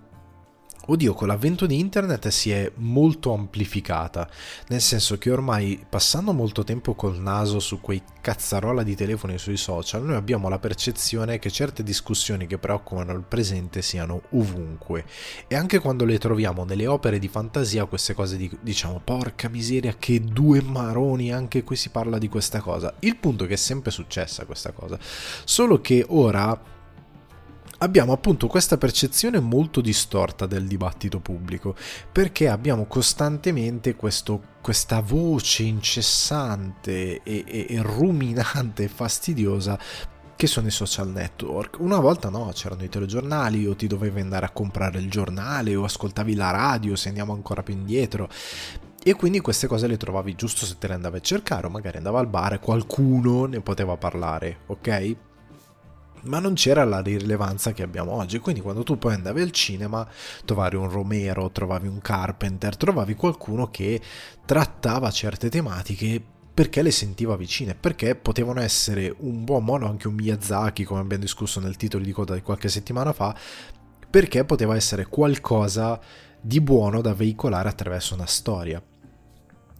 Oddio, con l'avvento di internet si è molto amplificata, nel senso che ormai passando molto tempo col naso su quei cazzarola di telefoni sui social, noi abbiamo la percezione che certe discussioni che preoccupano il presente siano ovunque. E anche quando le troviamo nelle opere di fantasia queste cose di, diciamo porca miseria che due maroni, anche qui si parla di questa cosa. Il punto è che è sempre successa questa cosa, solo che ora abbiamo appunto questa percezione molto distorta del dibattito pubblico, perché abbiamo costantemente questo, questa voce incessante e, e, e ruminante e fastidiosa che sono i social network. Una volta no, c'erano i telegiornali o ti dovevi andare a comprare il giornale o ascoltavi la radio se andiamo ancora più indietro. E quindi queste cose le trovavi giusto se te le andavi a cercare o magari andava al bar e qualcuno ne poteva parlare, ok? Ma non c'era la rilevanza che abbiamo oggi. Quindi, quando tu poi andavi al cinema, trovavi un Romero, trovavi un Carpenter, trovavi qualcuno che trattava certe tematiche perché le sentiva vicine, perché potevano essere un buon modo, anche un Miyazaki, come abbiamo discusso nel titolo di coda di qualche settimana fa, perché poteva essere qualcosa di buono da veicolare attraverso una storia.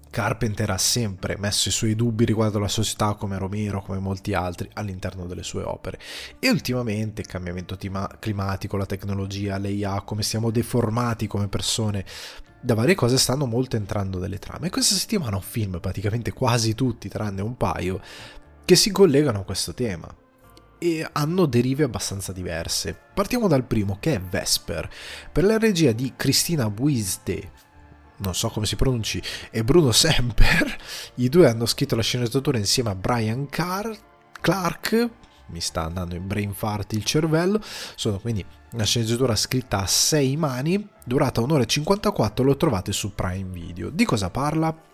Carpenter ha sempre messo i suoi dubbi riguardo alla società come Romero, come molti altri, all'interno delle sue opere. E ultimamente il cambiamento climatico, la tecnologia, l'IA, come siamo deformati come persone da varie cose stanno molto entrando nelle trame. E questa settimana ho film, praticamente quasi tutti, tranne un paio, che si collegano a questo tema e hanno derive abbastanza diverse. Partiamo dal primo, che è Vesper, per la regia di Cristina Buiste, non so come si pronunci, e Bruno Semper. I due hanno scritto la sceneggiatura insieme a Brian Car- Clark. mi sta andando in brain fart il cervello, sono quindi una sceneggiatura scritta a 6 mani, durata un'ora e 54, lo trovate su Prime Video. Di cosa parla?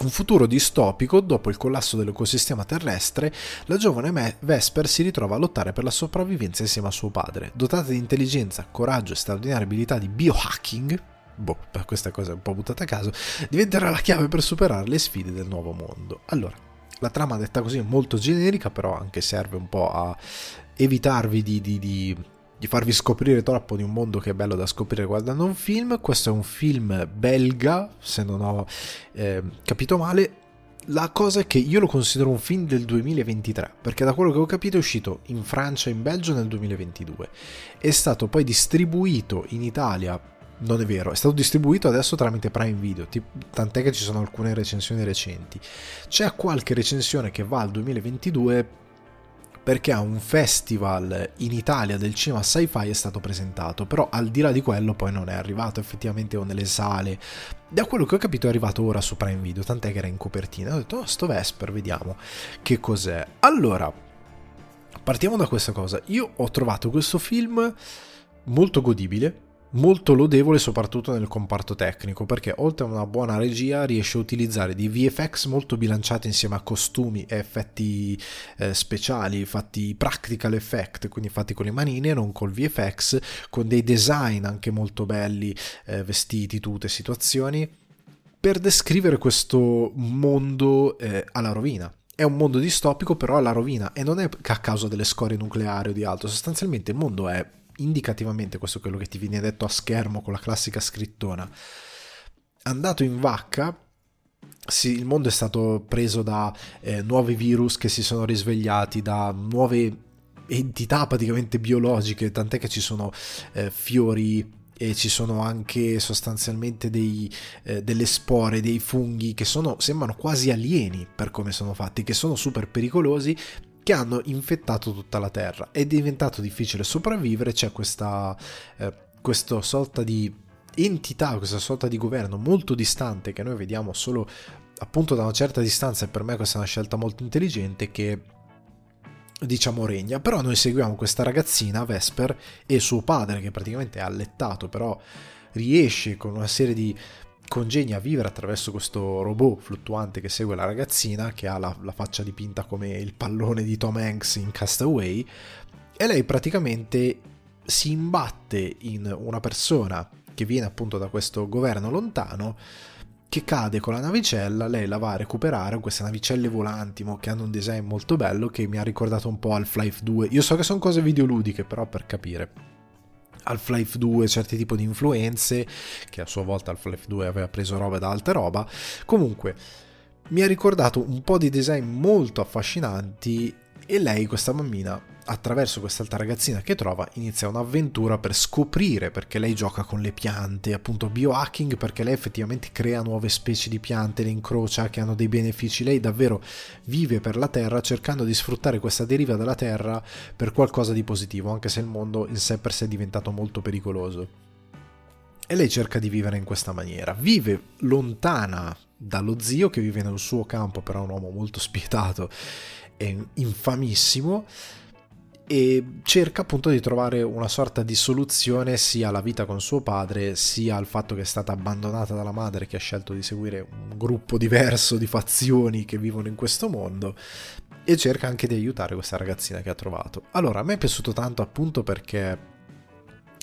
Un futuro distopico, dopo il collasso dell'ecosistema terrestre, la giovane Vesper si ritrova a lottare per la sopravvivenza insieme a suo padre. Dotata di intelligenza, coraggio e straordinarie abilità di biohacking, boh, questa cosa è un po' buttata a caso, diventerà la chiave per superare le sfide del nuovo mondo. Allora, la trama detta così è molto generica, però anche serve un po' a evitarvi di, di, di di farvi scoprire troppo di un mondo che è bello da scoprire guardando un film. Questo è un film belga, se non ho eh, capito male. La cosa è che io lo considero un film del 2023, perché da quello che ho capito è uscito in Francia e in Belgio nel 2022. È stato poi distribuito in Italia, non è vero, è stato distribuito adesso tramite Prime Video, tant'è che ci sono alcune recensioni recenti. C'è qualche recensione che va al 2022 perché a un festival in Italia del cinema sci-fi è stato presentato, però al di là di quello poi non è arrivato effettivamente o nelle sale. Da quello che ho capito è arrivato ora su Prime Video, tant'è che era in copertina. Ho detto, oh, sto Vesper, vediamo che cos'è. Allora, partiamo da questa cosa. Io ho trovato questo film molto godibile, molto lodevole soprattutto nel comparto tecnico perché oltre a una buona regia riesce a utilizzare dei VFX molto bilanciati insieme a costumi e effetti eh, speciali fatti practical effect quindi fatti con le manine non col VFX con dei design anche molto belli eh, vestiti tute situazioni per descrivere questo mondo eh, alla rovina. È un mondo distopico però alla rovina e non è a causa delle scorie nucleari o di altro sostanzialmente il mondo è indicativamente questo è quello che ti viene detto a schermo con la classica scrittona. Andato in vacca, sì, il mondo è stato preso da eh, nuovi virus che si sono risvegliati, da nuove entità praticamente biologiche, tant'è che ci sono eh, fiori e ci sono anche sostanzialmente dei, eh, delle spore, dei funghi che sono, sembrano quasi alieni per come sono fatti, che sono super pericolosi che hanno infettato tutta la Terra. È diventato difficile sopravvivere, c'è questa, eh, questa sorta di entità, questa sorta di governo molto distante che noi vediamo solo appunto da una certa distanza e per me questa è una scelta molto intelligente che diciamo regna però noi seguiamo questa ragazzina Vesper e suo padre che praticamente è allettato però riesce con una serie di congegna a vivere attraverso questo robot fluttuante che segue la ragazzina, che ha la, la, faccia dipinta come il pallone di Tom Hanks in Castaway, e lei praticamente si imbatte in una persona che viene appunto da questo governo lontano, che cade con la navicella, lei la va a recuperare, queste navicelle volanti che hanno un design molto bello che mi ha ricordato un po' Half-Life 2. Io so che sono cose videoludiche, però per capire. Half-Life 2 certi tipi di influenze, che a sua volta Half-Life 2 aveva preso roba da altra roba. Comunque, mi ha ricordato un po' di design molto affascinanti e lei, questa bambina, attraverso quest'altra ragazzina che trova, inizia un'avventura per scoprire perché lei gioca con le piante, appunto biohacking perché lei effettivamente crea nuove specie di piante, le incrocia che hanno dei benefici. Lei davvero vive per la Terra cercando di sfruttare questa deriva della Terra per qualcosa di positivo, anche se il mondo in sé per sé è diventato molto pericoloso. E lei cerca di vivere in questa maniera. Vive lontana dallo zio che vive nel suo campo, però è un uomo molto spietato è infamissimo e cerca appunto di trovare una sorta di soluzione sia alla vita con suo padre sia al fatto che è stata abbandonata dalla madre che ha scelto di seguire un gruppo diverso di fazioni che vivono in questo mondo e cerca anche di aiutare questa ragazzina che ha trovato. Allora, a me è piaciuto tanto appunto perché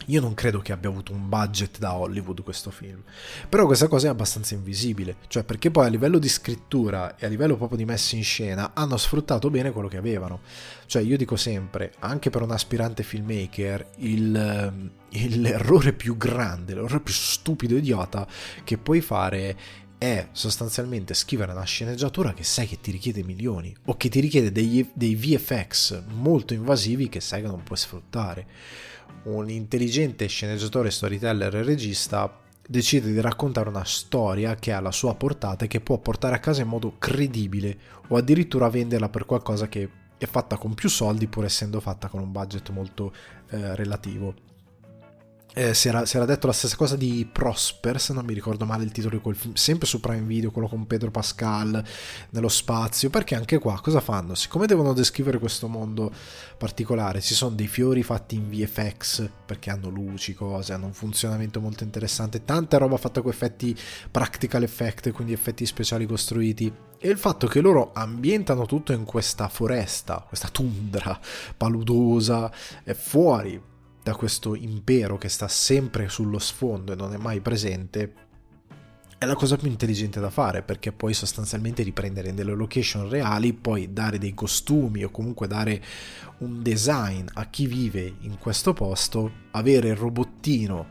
io non credo che abbia avuto un budget da Hollywood questo film, però questa cosa è abbastanza invisibile, cioè perché poi a livello di scrittura e a livello proprio di messa in scena hanno sfruttato bene quello che avevano. Cioè io dico sempre, anche per un aspirante filmmaker, il, ehm, l'errore più grande, l'errore più stupido e idiota che puoi fare è sostanzialmente scrivere una sceneggiatura che sai che ti richiede milioni o che ti richiede degli, dei VFX molto invasivi che sai che non puoi sfruttare un intelligente sceneggiatore, storyteller e regista decide di raccontare una storia che ha la sua portata e che può portare a casa in modo credibile o addirittura venderla per qualcosa che è fatta con più soldi pur essendo fatta con un budget molto eh, relativo. Eh, si, era, si, era, detto la stessa cosa di Prosper, se non mi ricordo male il titolo di quel film, sempre su Prime Video, quello con Pedro Pascal nello spazio, perché anche qua cosa fanno? Siccome devono descrivere questo mondo particolare, ci sono dei fiori fatti in VFX, perché hanno luci, cose, hanno un funzionamento molto interessante, tanta roba fatta con effetti practical effect, quindi effetti speciali costruiti, e il fatto che loro ambientano tutto in questa foresta, questa tundra paludosa, è fuori da questo impero che sta sempre sullo sfondo e non è mai presente, è la cosa più intelligente da fare perché puoi sostanzialmente riprendere delle location reali, poi dare dei costumi o comunque dare un design a chi vive in questo posto, avere il robottino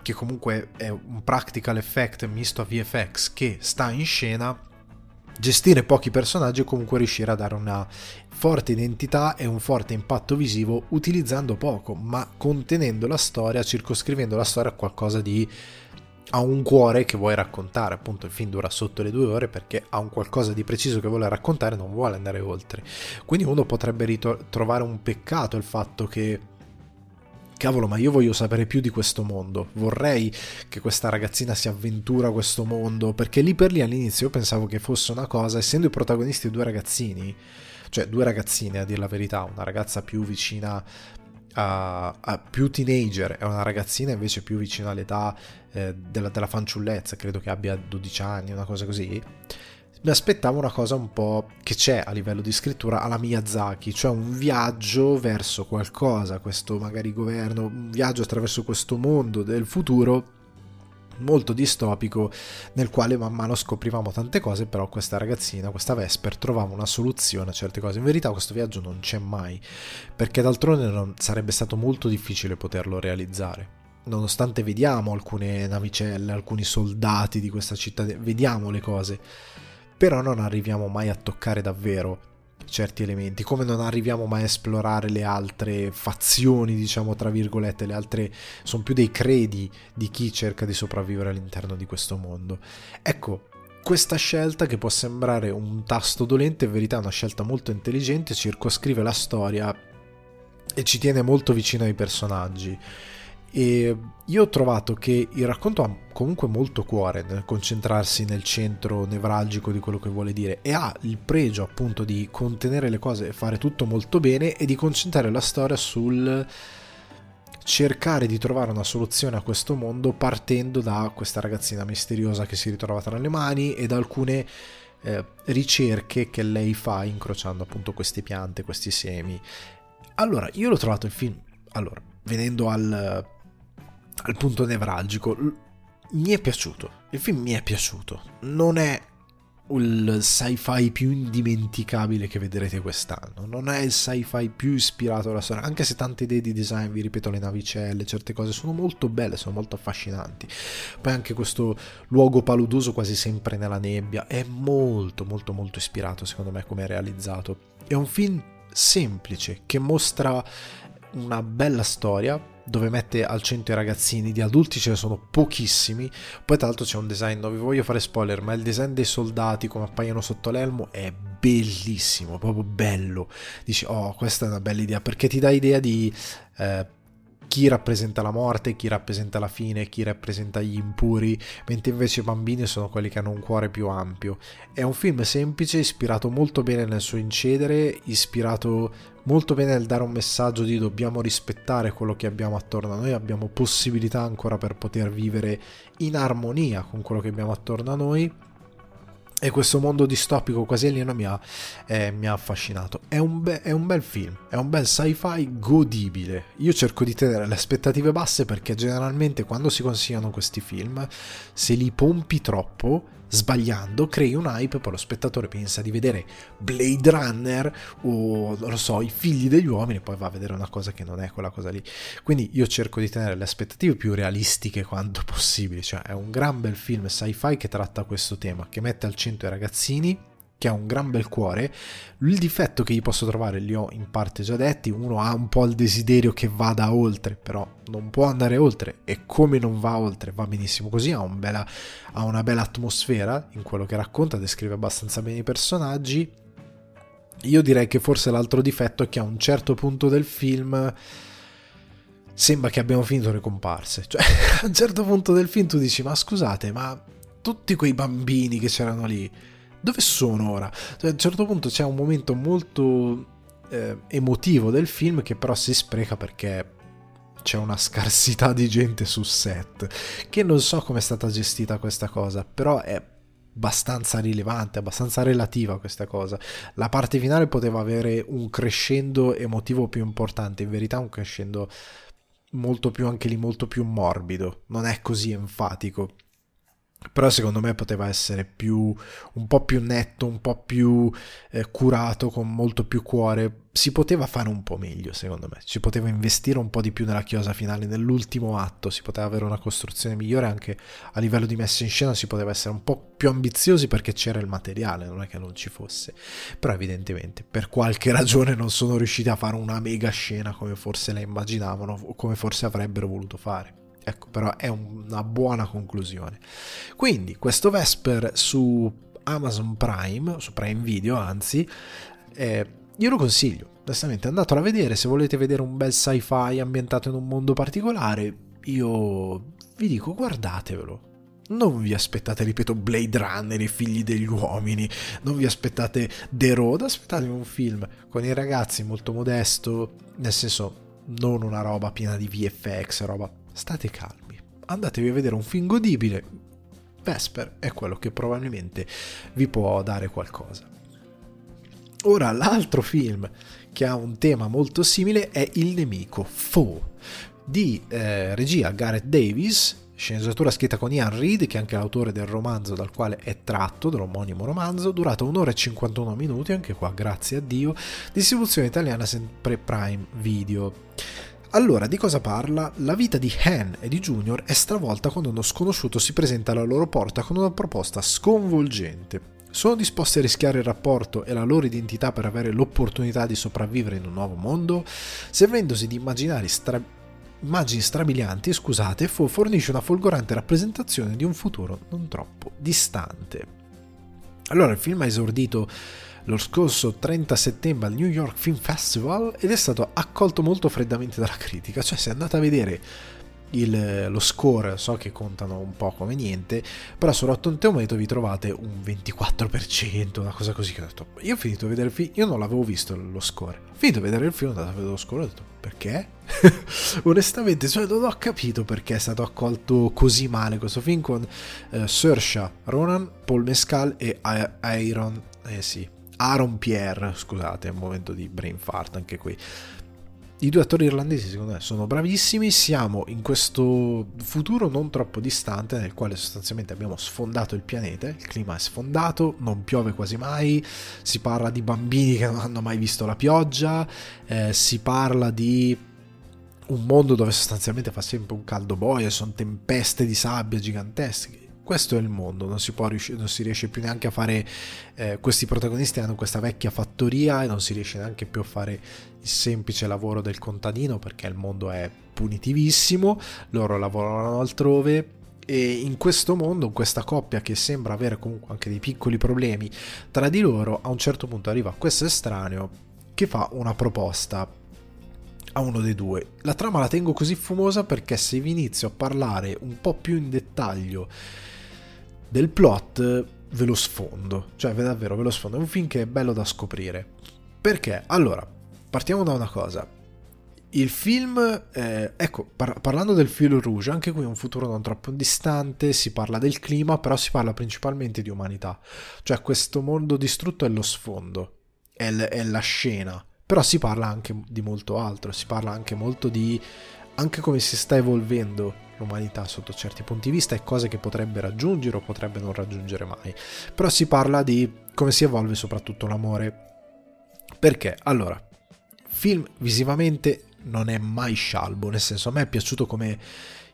che comunque è un practical effect misto a VFX che sta in scena gestire pochi personaggi e comunque riuscire a dare una forte identità e un forte impatto visivo utilizzando poco, ma contenendo la storia, circoscrivendo la storia a qualcosa di ha un cuore che vuoi raccontare, appunto il film dura sotto le due ore perché ha un qualcosa di preciso che vuole raccontare, non vuole andare oltre. Quindi uno potrebbe ritrovare un peccato il fatto che cavolo, ma io voglio sapere più di questo mondo. Vorrei che questa ragazzina si avventura a questo mondo. Perché lì per lì all'inizio io pensavo che fosse una cosa, essendo i protagonisti due ragazzini, cioè due ragazzine a dire la verità, una ragazza più vicina a, a più teenager e una ragazzina invece più vicina all'età eh, della, della fanciullezza, credo che abbia 12 anni, una cosa così mi aspettavo una cosa un po' che c'è a livello di scrittura alla Miyazaki, cioè un viaggio verso qualcosa, questo magari governo, un viaggio attraverso questo mondo del futuro molto distopico nel quale man mano scoprivamo tante cose però questa ragazzina, questa Vesper trovava una soluzione a certe cose. In verità questo viaggio non c'è mai perché d'altronde non, sarebbe stato molto difficile poterlo realizzare. Nonostante vediamo alcune navicelle alcuni soldati di questa città vediamo le cose però non arriviamo mai a toccare davvero certi elementi, come non arriviamo mai a esplorare le altre fazioni, diciamo tra virgolette, le altre sono più dei credi di chi cerca di sopravvivere all'interno di questo mondo. Ecco, questa scelta che può sembrare un tasto dolente, in verità è una scelta molto intelligente, circoscrive la storia e ci tiene molto vicino ai personaggi. E io ho trovato che il racconto ha comunque molto cuore nel concentrarsi nel centro nevralgico di quello che vuole dire e ha il pregio appunto di contenere le cose e fare tutto molto bene e di concentrare la storia sul cercare di trovare una soluzione a questo mondo partendo da questa ragazzina misteriosa che si ritrova tra le mani e da alcune eh, ricerche che lei fa incrociando appunto queste piante, questi semi. Allora, io l'ho trovato il film, allora, venendo al al punto nevralgico. Mi è piaciuto, il film mi è piaciuto. Non è il sci-fi più indimenticabile che vedrete quest'anno. Non è il sci-fi più ispirato alla storia, anche se tante idee di design, vi ripeto, le navicelle, certe cose sono molto belle, sono molto affascinanti. Poi anche questo luogo paludoso quasi sempre nella nebbia è molto molto molto ispirato secondo me come è realizzato. È un film semplice che mostra una bella storia dove mette al centro i ragazzini, di adulti ce ne sono pochissimi, poi tra l'altro c'è un design, non vi voglio fare spoiler, ma il design dei soldati come appaiono sotto l'elmo è bellissimo, proprio bello, dici oh questa è una bella idea, perché ti dà idea di... Eh, chi rappresenta la morte, chi rappresenta la fine, chi rappresenta gli impuri, mentre invece i bambini sono quelli che hanno un cuore più ampio. È un film semplice, ispirato molto bene nel suo incedere, ispirato molto bene nel dare un messaggio di dobbiamo rispettare quello che abbiamo attorno a noi, abbiamo possibilità ancora per poter vivere in armonia con quello che abbiamo attorno a noi e questo mondo distopico quasi alieno mi ha, eh, mi ha affascinato. È un, be- è un, bel film, è un bel sci-fi godibile. Io cerco di tenere le aspettative basse perché generalmente quando si consigliano questi film, se li pompi troppo, sbagliando, crei un hype, poi lo spettatore pensa di vedere Blade Runner o non lo so, i figli degli uomini, poi va a vedere una cosa che non è quella cosa lì. Quindi io cerco di tenere le aspettative più realistiche quanto possibile, cioè è un gran bel film sci-fi che tratta questo tema, che mette al centro i ragazzini che ha un gran bel cuore. Il difetto che gli posso trovare li ho in parte già detti. Uno ha un po' il desiderio che vada oltre, però non può andare oltre. E come non va oltre, va benissimo così. Ha, un bella, ha una bella atmosfera in quello che racconta, descrive abbastanza bene i personaggi. Io direi che forse l'altro difetto è che a un certo punto del film sembra che abbiamo finito le comparse. Cioè, a un certo punto del film tu dici, ma scusate, ma tutti quei bambini che c'erano lì, dove sono ora? Cioè, a un certo punto c'è un momento molto eh, emotivo del film che però si spreca perché c'è una scarsità di gente su set, che non so come è stata gestita questa cosa, però è abbastanza rilevante, abbastanza relativa questa cosa. La parte finale poteva avere un crescendo emotivo più importante, in verità un crescendo molto più anche lì molto più morbido, non è così enfatico però secondo me poteva essere più un po' più netto, un po' più eh, curato, con molto più cuore. Si poteva fare un po' meglio, secondo me. Si poteva investire un po' di più nella chiosa finale, nell'ultimo atto, si poteva avere una costruzione migliore anche a livello di messa in scena, si poteva essere un po' più ambiziosi perché c'era il materiale, non è che non ci fosse. Però evidentemente per qualche ragione non sono riusciti a fare una mega scena come forse la immaginavano o come forse avrebbero voluto fare. Ecco, però è una buona conclusione. Quindi, questo Vesper su Amazon Prime, su Prime Video anzi, eh, io lo consiglio. Onestamente, andatelo a vedere se volete vedere un bel sci-fi ambientato in un mondo particolare. Io vi dico, guardatevelo. Non vi aspettate, ripeto, Blade Runner, i figli degli uomini, non vi aspettate The Road, aspettatevi un film con i ragazzi molto modesto, nel senso non una roba piena di VFX, roba state calmi, andatevi a vedere un film godibile. Vesper è quello che probabilmente vi può dare qualcosa. Ora, l'altro film che ha un tema molto simile è Il nemico, Foe, di eh, regia Gareth Davis, sceneggiatura scritta con Ian Reed, che è anche l'autore del romanzo dal quale è tratto, dell'omonimo romanzo, durata un'ora e 51 minuti, anche qua grazie a Dio, distribuzione italiana sempre Prime Video. Allora, di cosa parla? La vita di Han e di Junior è stravolta quando uno sconosciuto si presenta alla loro porta con una proposta sconvolgente. Sono disposti a rischiare il rapporto e la loro identità per avere l'opportunità di sopravvivere in un nuovo mondo? Servendosi di immaginari stra- immagini strabilianti, scusate, fornisce una folgorante rappresentazione di un futuro non troppo distante. Allora, il film ha esordito lo scorso 30 settembre al New York Film Festival ed è stato accolto molto freddamente dalla critica, cioè se andate a vedere il, lo score, so che contano un po' come niente, però su Rotten Tomato vi trovate un 24%, una cosa così che ho detto, io ho finito di vedere il film, io non l'avevo visto lo score, ho finito di vedere il film, ho andato a vedere lo score e ho detto, perché? Onestamente, cioè, non ho capito perché è stato accolto così male questo film con uh, Saoirse Ronan, Paul Mescal e Iron, eh sì, Aaron Pierre, scusate, è un momento di brain fart anche qui. I due attori irlandesi secondo me sono bravissimi, siamo in questo futuro non troppo distante nel quale sostanzialmente abbiamo sfondato il pianeta, il clima è sfondato, non piove quasi mai, si parla di bambini che non hanno mai visto la pioggia, eh, si parla di un mondo dove sostanzialmente fa sempre un caldo boia, sono tempeste di sabbia gigantesche questo è il mondo, non si, riuscire, non si riesce più neanche a fare, eh, questi protagonisti hanno questa vecchia fattoria e non si riesce neanche più a fare il semplice lavoro del contadino perché il mondo è punitivissimo, loro lavorano altrove e in questo mondo, questa coppia che sembra avere comunque anche dei piccoli problemi tra di loro, a un certo punto arriva questo estraneo che fa una proposta a uno dei due. La trama la tengo così fumosa perché se vi inizio a parlare un po' più in dettaglio del plot ve lo sfondo, cioè davvero ve lo sfondo, è un film che è bello da scoprire. Perché? Allora, partiamo da una cosa. Il film, eh, ecco, par- parlando del filo rouge, anche qui è un futuro non troppo distante, si parla del clima, però si parla principalmente di umanità. Cioè questo mondo distrutto è lo sfondo, è, l- è la scena, però si parla anche di molto altro, si parla anche molto di anche come si sta evolvendo l'umanità sotto certi punti di vista e cose che potrebbe raggiungere o potrebbe non raggiungere mai. Però si parla di come si evolve soprattutto l'amore. Perché? Allora, film visivamente non è mai scialbo, nel senso a me è piaciuto come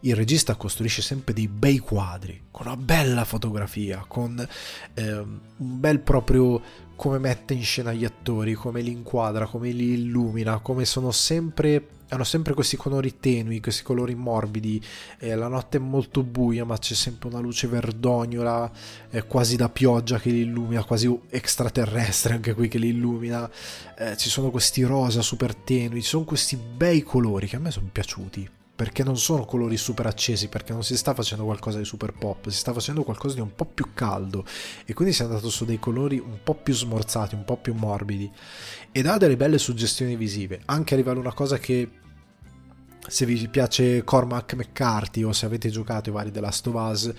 il regista costruisce sempre dei bei quadri, con una bella fotografia, con eh, un bel proprio come mette in scena gli attori, come li inquadra, come li illumina, come sono sempre hanno sempre questi colori tenui, questi colori morbidi, eh, la notte è molto buia ma c'è sempre una luce verdognola, eh, quasi da pioggia che li illumina, quasi extraterrestre anche qui che li illumina, eh, ci sono questi rosa super tenui, ci sono questi bei colori che a me sono piaciuti, perché non sono colori super accesi, perché non si sta facendo qualcosa di super pop, si sta facendo qualcosa di un po' più caldo e quindi si è andato su dei colori un po' più smorzati, un po' più morbidi ed ha delle belle suggestioni visive, anche a livello una cosa che se vi piace Cormac McCarthy o se avete giocato i vari The Last of Us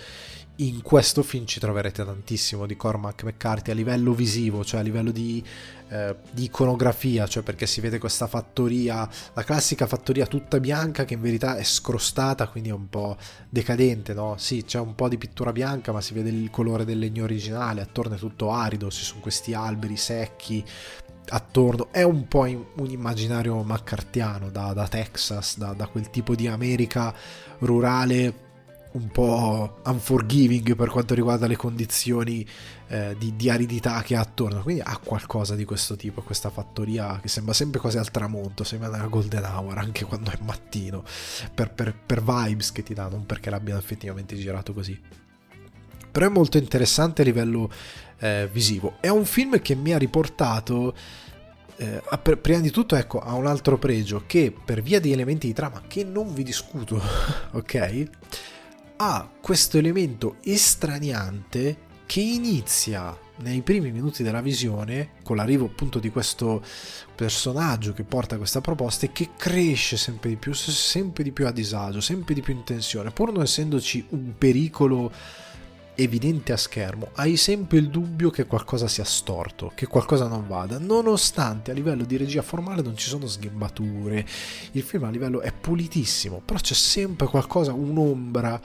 in questo film ci troverete tantissimo di Cormac McCarthy a livello visivo, cioè a livello di, eh, di, iconografia, cioè perché si vede questa fattoria, la classica fattoria tutta bianca che in verità è scrostata, quindi è un po' decadente, no? Sì, c'è un po' di pittura bianca, ma si vede il colore del legno originale, attorno è tutto arido, ci sono questi alberi secchi, attorno è un po' un immaginario maccartiano da, da Texas, da, da, quel tipo di America rurale un po' unforgiving per quanto riguarda le condizioni eh, di, di, aridità che ha attorno. Quindi ha qualcosa di questo tipo, questa fattoria che sembra sempre quasi al tramonto, sembra una golden hour anche quando è mattino, per, per, per vibes che ti dà, non perché l'abbiano effettivamente girato così. Però è molto interessante a livello eh, visivo. È un film che mi ha riportato eh, prima di tutto ecco ha un altro pregio che per via di elementi di trama che non vi discuto ok ha questo elemento estraniante che inizia nei primi minuti della visione, con l'arrivo appunto di questo personaggio che porta questa proposta e che cresce sempre di più, sempre di più a disagio, sempre di più in tensione, pur non essendoci un pericolo evidente a schermo, hai sempre il dubbio che qualcosa sia storto, che qualcosa non vada, nonostante a livello di regia formale non ci sono sghembature, il film a livello è pulitissimo, però c'è sempre qualcosa, un'ombra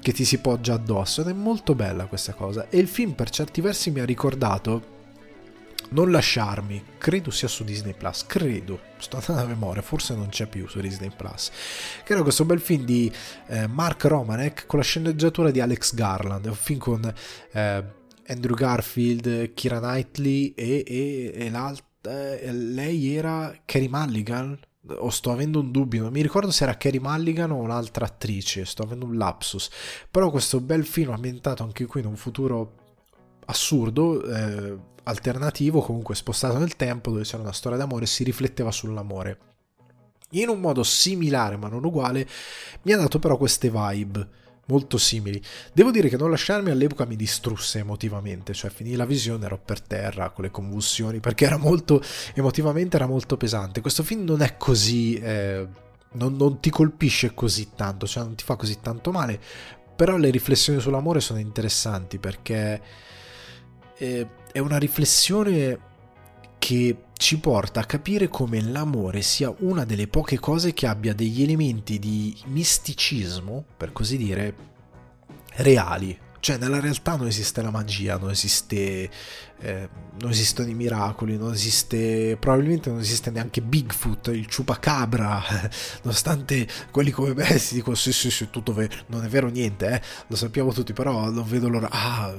che ti si poggia addosso ed è molto bella questa cosa. E il film per certi versi mi ha ricordato non lasciarmi, credo sia su Disney Plus, credo, sto andando a memoria, forse non c'è più su Disney Plus, era questo bel film di eh, Mark Romanek con la sceneggiatura di Alex Garland, un film con eh, Andrew Garfield, Kira Knightley e, e, e l'altra, eh, lei era Carrie Mulligan, o sto avendo un dubbio, non mi ricordo se era Carrie Mulligan o un'altra attrice, sto avendo un lapsus, però questo bel film ambientato anche qui in un futuro assurdo, eh, alternativo, comunque spostato nel tempo, dove c'era una storia d'amore, si rifletteva sull'amore. In un modo similare ma non uguale, mi ha dato però queste vibe molto simili. Devo dire che non lasciarmi all'epoca mi distrusse emotivamente, cioè finì la visione, ero per terra con le convulsioni, perché era molto, emotivamente era molto pesante. Questo film non è così, eh, non, non ti colpisce così tanto, cioè non ti fa così tanto male, però le riflessioni sull'amore sono interessanti perché eh, è una riflessione che ci porta a capire come l'amore sia una delle poche cose che abbia degli elementi di misticismo, per così dire, reali. Cioè, nella realtà non esiste la magia, non esiste. Eh, non esistono i miracoli, non esiste. Probabilmente non esiste neanche Bigfoot, il ciupacabra. nonostante quelli come me si dicono: sì, sì, sì, tutto vero. Non è vero niente, eh, lo sappiamo tutti, però non vedo l'ora. Ah,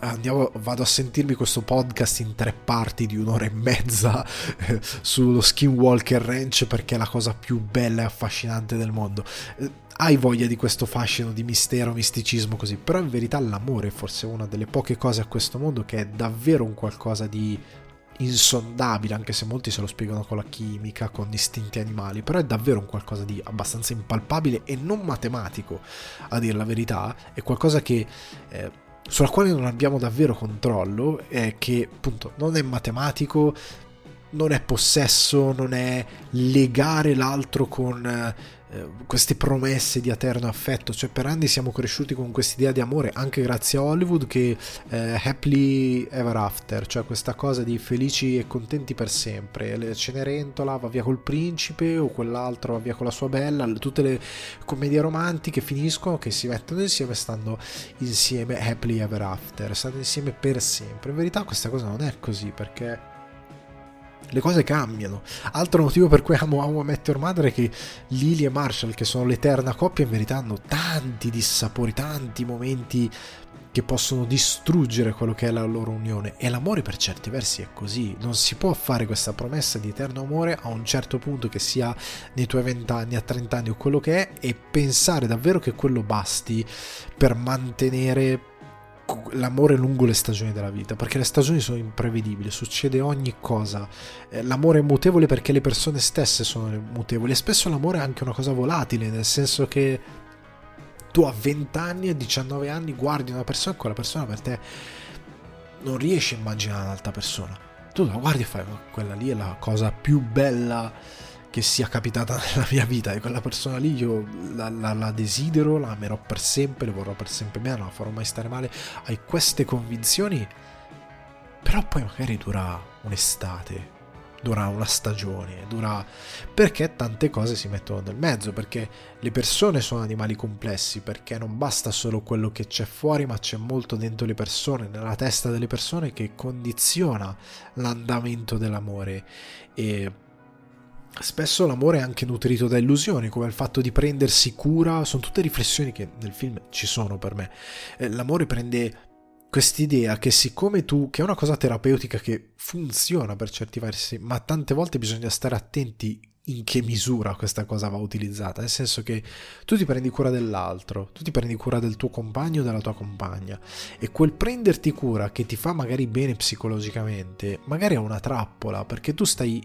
andiamo, vado a sentirmi questo podcast in tre parti di un'ora e mezza eh, sullo Skinwalker Ranch perché è la cosa più bella e affascinante del mondo eh, hai voglia di questo fascino di mistero, misticismo così, però in verità l'amore è forse una delle poche cose a questo mondo che è davvero un qualcosa di insondabile, anche se molti se lo spiegano con la chimica, con istinti animali, però è davvero un qualcosa di abbastanza impalpabile e non matematico, a dire la verità, è qualcosa che... Eh, sulla quale non abbiamo davvero controllo, è che appunto non è matematico, non è possesso, non è legare l'altro con eh, queste promesse di eterno affetto, cioè per anni siamo cresciuti con quest'idea di amore anche grazie a Hollywood che eh, happily ever after, cioè questa cosa di felici e contenti per sempre, Cenerentola va via col principe o quell'altro va via con la sua bella, tutte le commedie romantiche finiscono che si mettono insieme stanno insieme happily ever after, stanno insieme per sempre, in verità questa cosa non è così perché le cose cambiano. Altro motivo per cui amo How I Mother è che Lily e Marshall, che sono l'eterna coppia, hanno tanti dissapori, tanti momenti che possono distruggere quello che è la loro unione. E l'amore per certi versi è così. Non si può fare questa promessa di eterno amore a un certo punto che sia nei tuoi vent'anni, a trent'anni o quello che è, e pensare davvero che quello basti per mantenere l'amore lungo le stagioni della vita, perché le stagioni sono imprevedibili, succede ogni cosa. Eh, l'amore è mutevole perché le persone stesse sono mutevoli e spesso l'amore è anche una cosa volatile, nel senso che tu a 20 anni e 19 anni guardi una persona e quella persona per te non riesci a immaginare un'altra persona. Tu la guardi e fai, quella lì è la cosa più bella che sia capitata nella mia vita e quella persona lì io la, la, la, desidero, la amerò per sempre, le vorrò per sempre bene, non la farò mai stare male. Hai queste convinzioni, però poi magari dura un'estate, dura una stagione, dura perché tante cose si mettono nel mezzo, perché le persone sono animali complessi, perché non basta solo quello che c'è fuori, ma c'è molto dentro le persone, nella testa delle persone che condiziona l'andamento dell'amore e Spesso l'amore è anche nutrito da illusioni, come il fatto di prendersi cura, sono tutte riflessioni che nel film ci sono per me. Eh, l'amore prende quest'idea che siccome tu, che è una cosa terapeutica che funziona per certi versi, ma tante volte bisogna stare attenti in che misura questa cosa va utilizzata, nel senso che tu ti prendi cura dell'altro, tu ti prendi cura del tuo compagno o della tua compagna. E quel prenderti cura che ti fa magari bene psicologicamente, magari è una trappola perché tu stai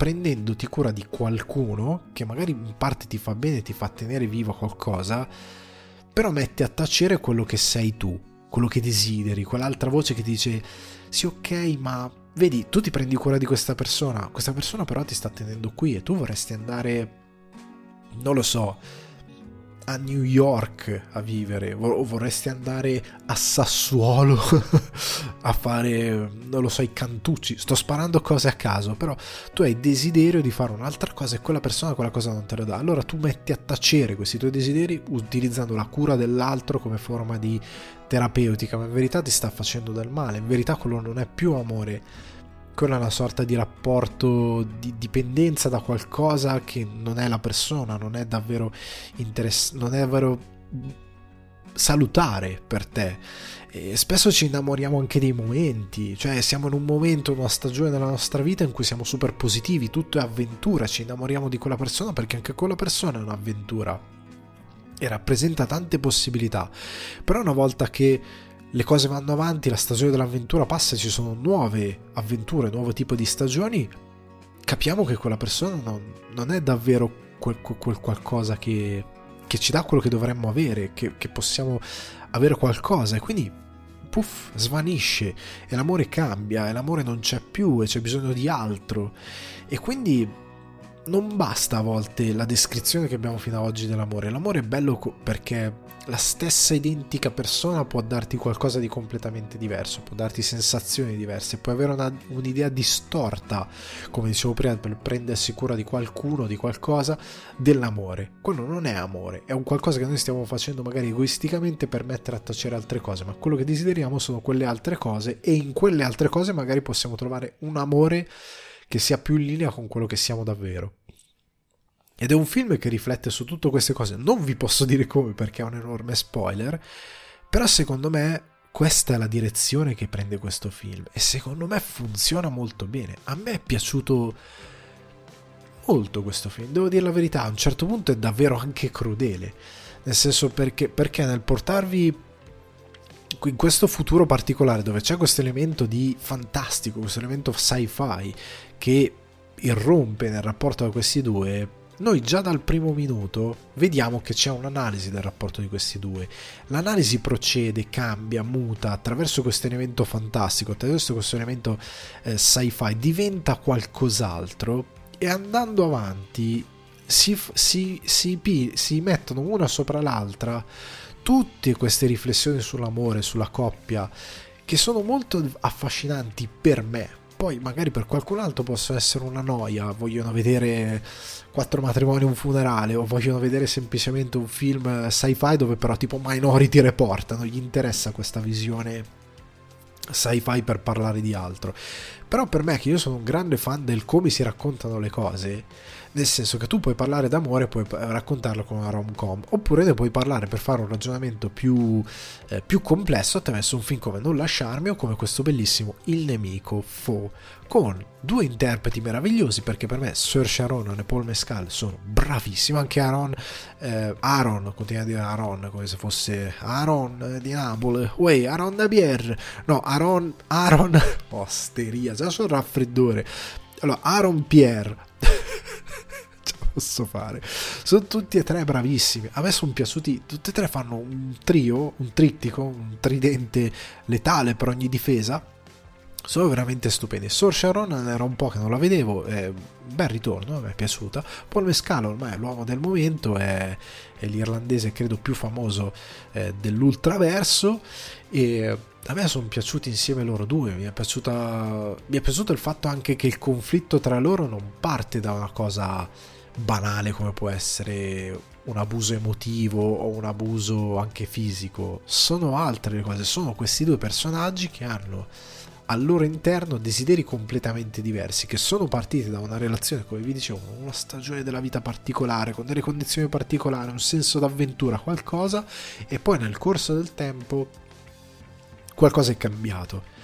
prendendoti cura di qualcuno che magari in parte ti fa bene, ti fa tenere vivo qualcosa, però mette a tacere quello che sei tu, quello che desideri, quell'altra voce che ti dice sì ok ma vedi tu ti prendi cura di questa persona, questa persona però ti sta tenendo qui e tu vorresti andare, non lo so, a New York a vivere o vorresti andare a Sassuolo a fare, non lo so, i cantucci. Sto sparando cose a caso, però tu hai desiderio di fare un'altra cosa e quella persona quella cosa non te lo dà. Allora tu metti a tacere questi tuoi desideri utilizzando la cura dell'altro come forma di terapeutica, ma in verità ti sta facendo del male. In verità quello non è più amore è una sorta di rapporto di dipendenza da qualcosa che non è la persona, non è davvero interess- non è davvero salutare per te. E spesso ci innamoriamo anche dei momenti, cioè siamo in un momento, una stagione della nostra vita in cui siamo super positivi, tutto è avventura, ci innamoriamo di quella persona perché anche quella persona è un'avventura e rappresenta tante possibilità. Però una volta che le cose vanno avanti, la stagione dell'avventura passa, ci sono nuove avventure, nuovo tipo di stagioni, capiamo che quella persona non, non è davvero quel, quel qualcosa che, che, ci dà quello che dovremmo avere, che, che possiamo avere qualcosa. E quindi puff, svanisce e l'amore cambia e l'amore non c'è più e c'è bisogno di altro. E quindi non basta a volte la descrizione che abbiamo fino ad oggi dell'amore. L'amore è bello perché la stessa identica persona può darti qualcosa di completamente diverso, può darti sensazioni diverse, puoi avere una, un'idea distorta, come dicevo prima, per prendersi cura di qualcuno, di qualcosa, dell'amore. Quello non è amore, è un qualcosa che noi stiamo facendo magari egoisticamente per mettere a tacere altre cose, ma quello che desideriamo sono quelle altre cose e in quelle altre cose magari possiamo trovare un amore che sia più in linea con quello che siamo davvero. Ed è un film che riflette su tutte queste cose. Non vi posso dire come perché è un enorme spoiler, però secondo me questa è la direzione che prende questo film e secondo me funziona molto bene. A me è piaciuto molto questo film, devo dire la verità, a un certo punto è davvero anche crudele, nel senso perché, perché nel portarvi in questo futuro particolare dove c'è questo elemento di fantastico, questo elemento sci-fi che irrompe nel rapporto tra questi due, noi già dal primo minuto vediamo che c'è un'analisi del rapporto di questi due. L'analisi procede, cambia, muta attraverso questo elemento fantastico, attraverso questo elemento eh, sci-fi, diventa qualcos'altro e andando avanti si, si, si, si mettono una sopra l'altra tutte queste riflessioni sull'amore, sulla coppia, che sono molto affascinanti per me, poi magari per qualcun altro possono essere una noia, vogliono vedere quattro matrimoni e un funerale o vogliono vedere semplicemente un film sci-fi dove però tipo Minority Report, non gli interessa questa visione sci-fi per parlare di altro. Però per me, che io sono un grande fan del come si raccontano le cose, nel senso che tu puoi parlare d'amore, puoi raccontarlo con una rom-com, oppure ne puoi parlare per fare un ragionamento più, eh, più complesso attraverso un film come Non lasciarmi o come questo bellissimo Il nemico Fo, con due interpreti meravigliosi perché per me Sir Sharon e Paul Mescal sono bravissimi, anche Aaron, eh, Aaron, continua a dire Aaron come se fosse Aaron di Napoli, uè, Aaron da Bier, no, Aaron, Aaron, osteria, già sono raffreddore, allora Aaron Pierre posso fare. Sono tutti e tre bravissimi. A me sono piaciuti. Tutti e tre fanno un trio, un trittico, un tridente letale per ogni difesa. Sono veramente stupendi. Sor Sharon era un po' che non la vedevo. È bel ritorno, mi è piaciuta. Paul Mescalo ormai è l'uomo del momento, è, è l'irlandese credo più famoso eh, dell'ultraverso. E a me sono piaciuti insieme loro due. Mi è, piaciuta, mi è piaciuto il fatto anche che il conflitto tra loro non parte da una cosa banale come può essere un abuso emotivo o un abuso anche fisico, sono altre le cose, sono questi due personaggi che hanno al loro interno desideri completamente diversi, che sono partiti da una relazione, come vi dicevo, una stagione della vita particolare, con delle condizioni particolari, un senso d'avventura, qualcosa, e poi nel corso del tempo qualcosa è cambiato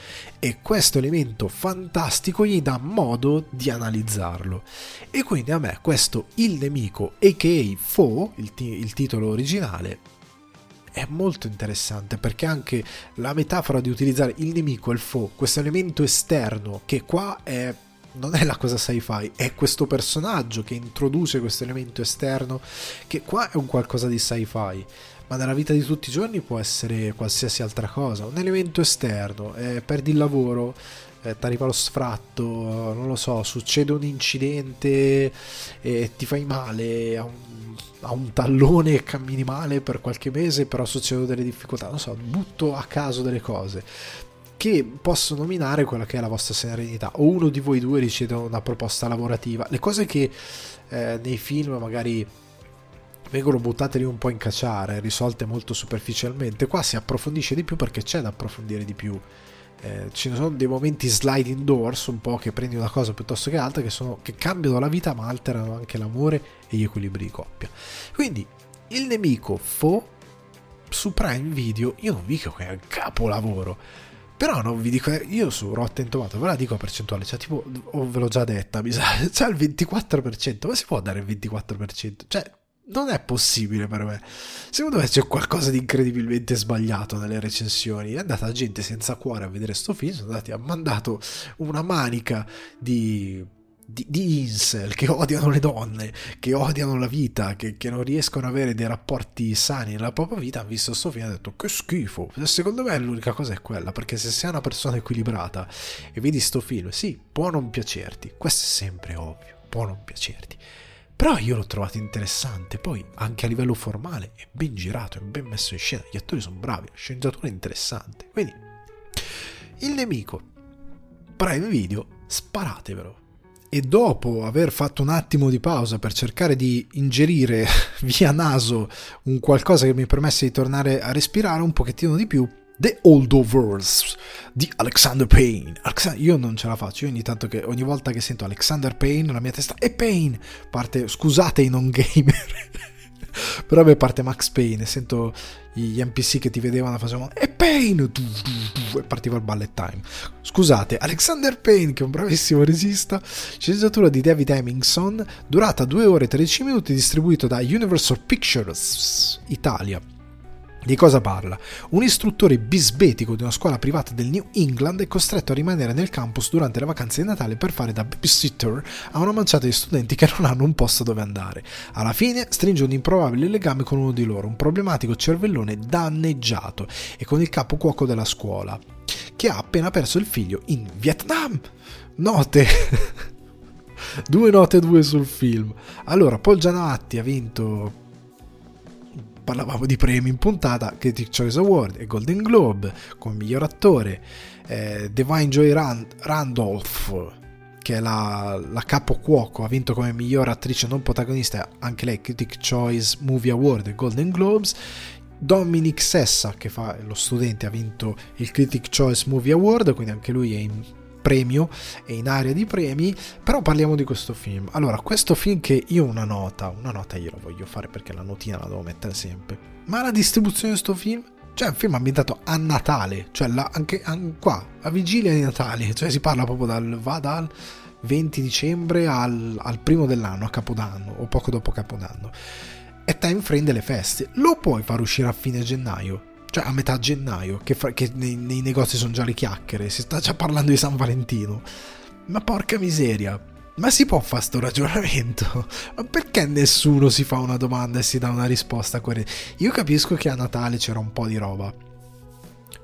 e questo elemento fantastico gli dà modo di analizzarlo. E quindi a me questo Il nemico, a.k.a. Fo, il, t- il titolo originale, è molto interessante perché anche la metafora di utilizzare il nemico e il fo, questo elemento esterno che qua è non è la cosa sci-fi, è questo personaggio che introduce questo elemento esterno che qua è un qualcosa di sci-fi ma nella vita di tutti i giorni può essere qualsiasi altra cosa, un elemento esterno, eh, perdi il lavoro, eh, ti arriva lo sfratto, non lo so, succede un incidente e ti fai male a un, a un tallone e cammini male per qualche mese, però succedono delle difficoltà, non so, butto a caso delle cose che possono minare quella che è la vostra serenità. O uno di voi due riceve una proposta lavorativa. Le cose che eh, nei film magari vengono buttate lì un po' in cacciare, risolte molto superficialmente. Qua si approfondisce di più perché c'è da approfondire di più. Eh, ci sono dei momenti sliding doors, un po' che prendi una cosa piuttosto che altra, che, sono, che cambiano la vita ma alterano anche l'amore e gli equilibri di coppia. Quindi il nemico Fo su Prime Video, io non vi dico che è un capolavoro. Però non vi dico, io su Rotten Tomato ve la dico a percentuale, cioè tipo, o ve l'ho già detta, mi sa, c'è il 24%, ma si può dare il 24%? Cioè, non è possibile per me. Secondo me c'è qualcosa di incredibilmente sbagliato nelle recensioni. È andata gente senza cuore a vedere sto film, sono andati, ha mandato una manica di, di, di, incel che odiano le donne, che odiano la vita, che, che, non riescono ad avere dei rapporti sani nella propria vita. Hanno visto sto e hanno detto che schifo. Secondo me l'unica cosa è quella, perché se sei una persona equilibrata e vedi sto film, sì, può non piacerti, questo è sempre ovvio, può non piacerti però io l'ho trovato interessante, poi anche a livello formale è ben girato, è ben messo in scena, gli attori sono bravi, la sceneggiatura è interessante. Quindi, il nemico, Prime Video, sparatevelo. E dopo aver fatto un attimo di pausa per cercare di ingerire via naso un qualcosa che mi permesse di tornare a respirare un pochettino di più, The Holdovers di Alexander Payne. Alexander, io non ce la faccio, io ogni tanto che ogni volta che sento Alexander Payne la mia testa è Payne. Parte, scusate i non gamer. Però a me parte Max Payne e sento gli NPC che ti vedevano facevano e Payne e partiva il ballet time. Scusate, Alexander Payne che è un bravissimo regista, sceneggiatura di David Hemmingson, durata 2 ore e 13 minuti, distribuito da Universal Pictures Italia di cosa parla? Un istruttore bisbetico di una scuola privata del New England è costretto a rimanere nel campus durante le vacanze di Natale per fare da babysitter a una manciata di studenti che non hanno un posto dove andare. Alla fine stringe un improbabile legame con uno di loro, un problematico cervellone danneggiato e con il capo cuoco della scuola, che ha appena perso il figlio in Vietnam. Note! due note due sul film. Allora, Paul Gianatti ha vinto parlavamo di premi in puntata, Critic Choice Award e Golden Globe come miglior attore, eh, Divine Joy Rand- Randolph che è la, la capo cuoco, ha vinto come miglior attrice non protagonista anche lei Critic Choice Movie Award e Golden Globes, Dominic Sessa che fa lo studente ha vinto il Critic Choice Movie Award, quindi anche lui è in premio e in area di premi, però parliamo di questo film. Allora, questo film che io una nota, una nota io la voglio fare perché la notina la devo mettere sempre, ma la distribuzione di questo film cioè, è un film ambientato a Natale, cioè la, anche, anche, qua, a vigilia di Natale, cioè si parla proprio dal, va dal 20 dicembre al, al primo dell'anno, a Capodanno, o poco dopo Capodanno. È time frame delle feste, lo puoi far uscire a fine gennaio, cioè a metà gennaio, che, fa, che nei, nei, negozi sono già le chiacchiere, si sta già parlando di San Valentino. Ma porca miseria, ma si può fare sto ragionamento? Ma perché nessuno si fa una domanda e si dà una risposta? Io capisco che a Natale c'era un po' di roba,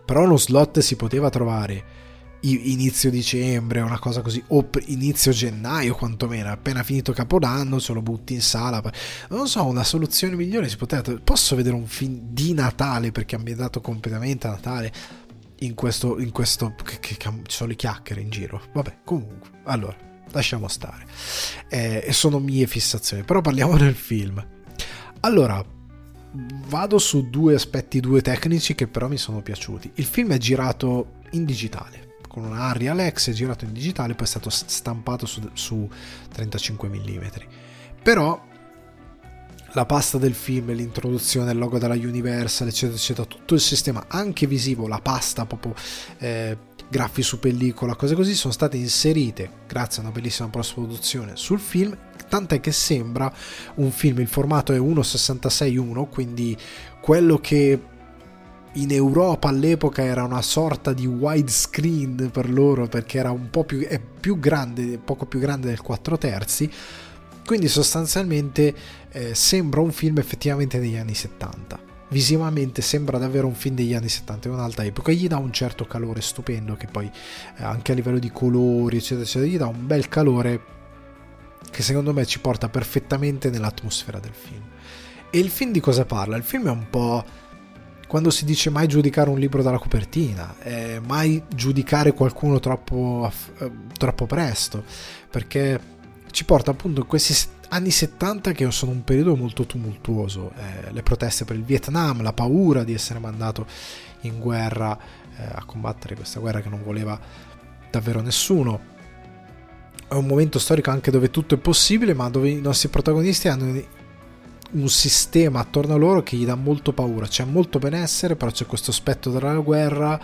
però uno slot si poteva trovare inizio dicembre, una cosa così, o inizio gennaio quantomeno, appena finito Capodanno se lo butti in sala. Non so, una soluzione migliore si poteva... Posso vedere un film di Natale perché è ambientato completamente a Natale in questo... In questo che, che, che ci sono le chiacchiere in giro. Vabbè, comunque, allora, lasciamo stare. Eh, sono mie fissazioni, però parliamo del film. Allora, vado su due aspetti, due tecnici che però mi sono piaciuti. Il film è girato in digitale con una Arri Alex, girato in digitale, poi è stato stampato su, su 35 mm. Però la pasta del film, l'introduzione, il logo della Universal, eccetera, eccetera, tutto il sistema, anche visivo, la pasta proprio eh, graffi su pellicola, cose così, sono state inserite grazie a una bellissima post-produzione sul film, tant'è che sembra un film, il formato è 1.66.1, quindi quello che in Europa all'epoca era una sorta di widescreen per loro perché era un po' più, più grande, poco più grande del 4 terzi. Quindi sostanzialmente eh, sembra un film effettivamente degli anni 70. Visivamente sembra davvero un film degli anni 70, è un'altra epoca, gli dà un certo calore stupendo che poi eh, anche a livello di colori eccetera eccetera gli dà un bel calore che secondo me ci porta perfettamente nell'atmosfera del film. E il film di cosa parla? Il film è un po' quando si dice mai giudicare un libro dalla copertina, eh, mai giudicare qualcuno troppo, eh, troppo presto, perché ci porta appunto in questi anni 70 che sono un periodo molto tumultuoso, eh, le proteste per il Vietnam, la paura di essere mandato in guerra eh, a combattere questa guerra che non voleva davvero nessuno. È un momento storico anche dove tutto è possibile, ma dove i nostri protagonisti hanno un sistema attorno a loro che gli dà molto paura. C'è molto benessere, però c'è questo aspetto della guerra.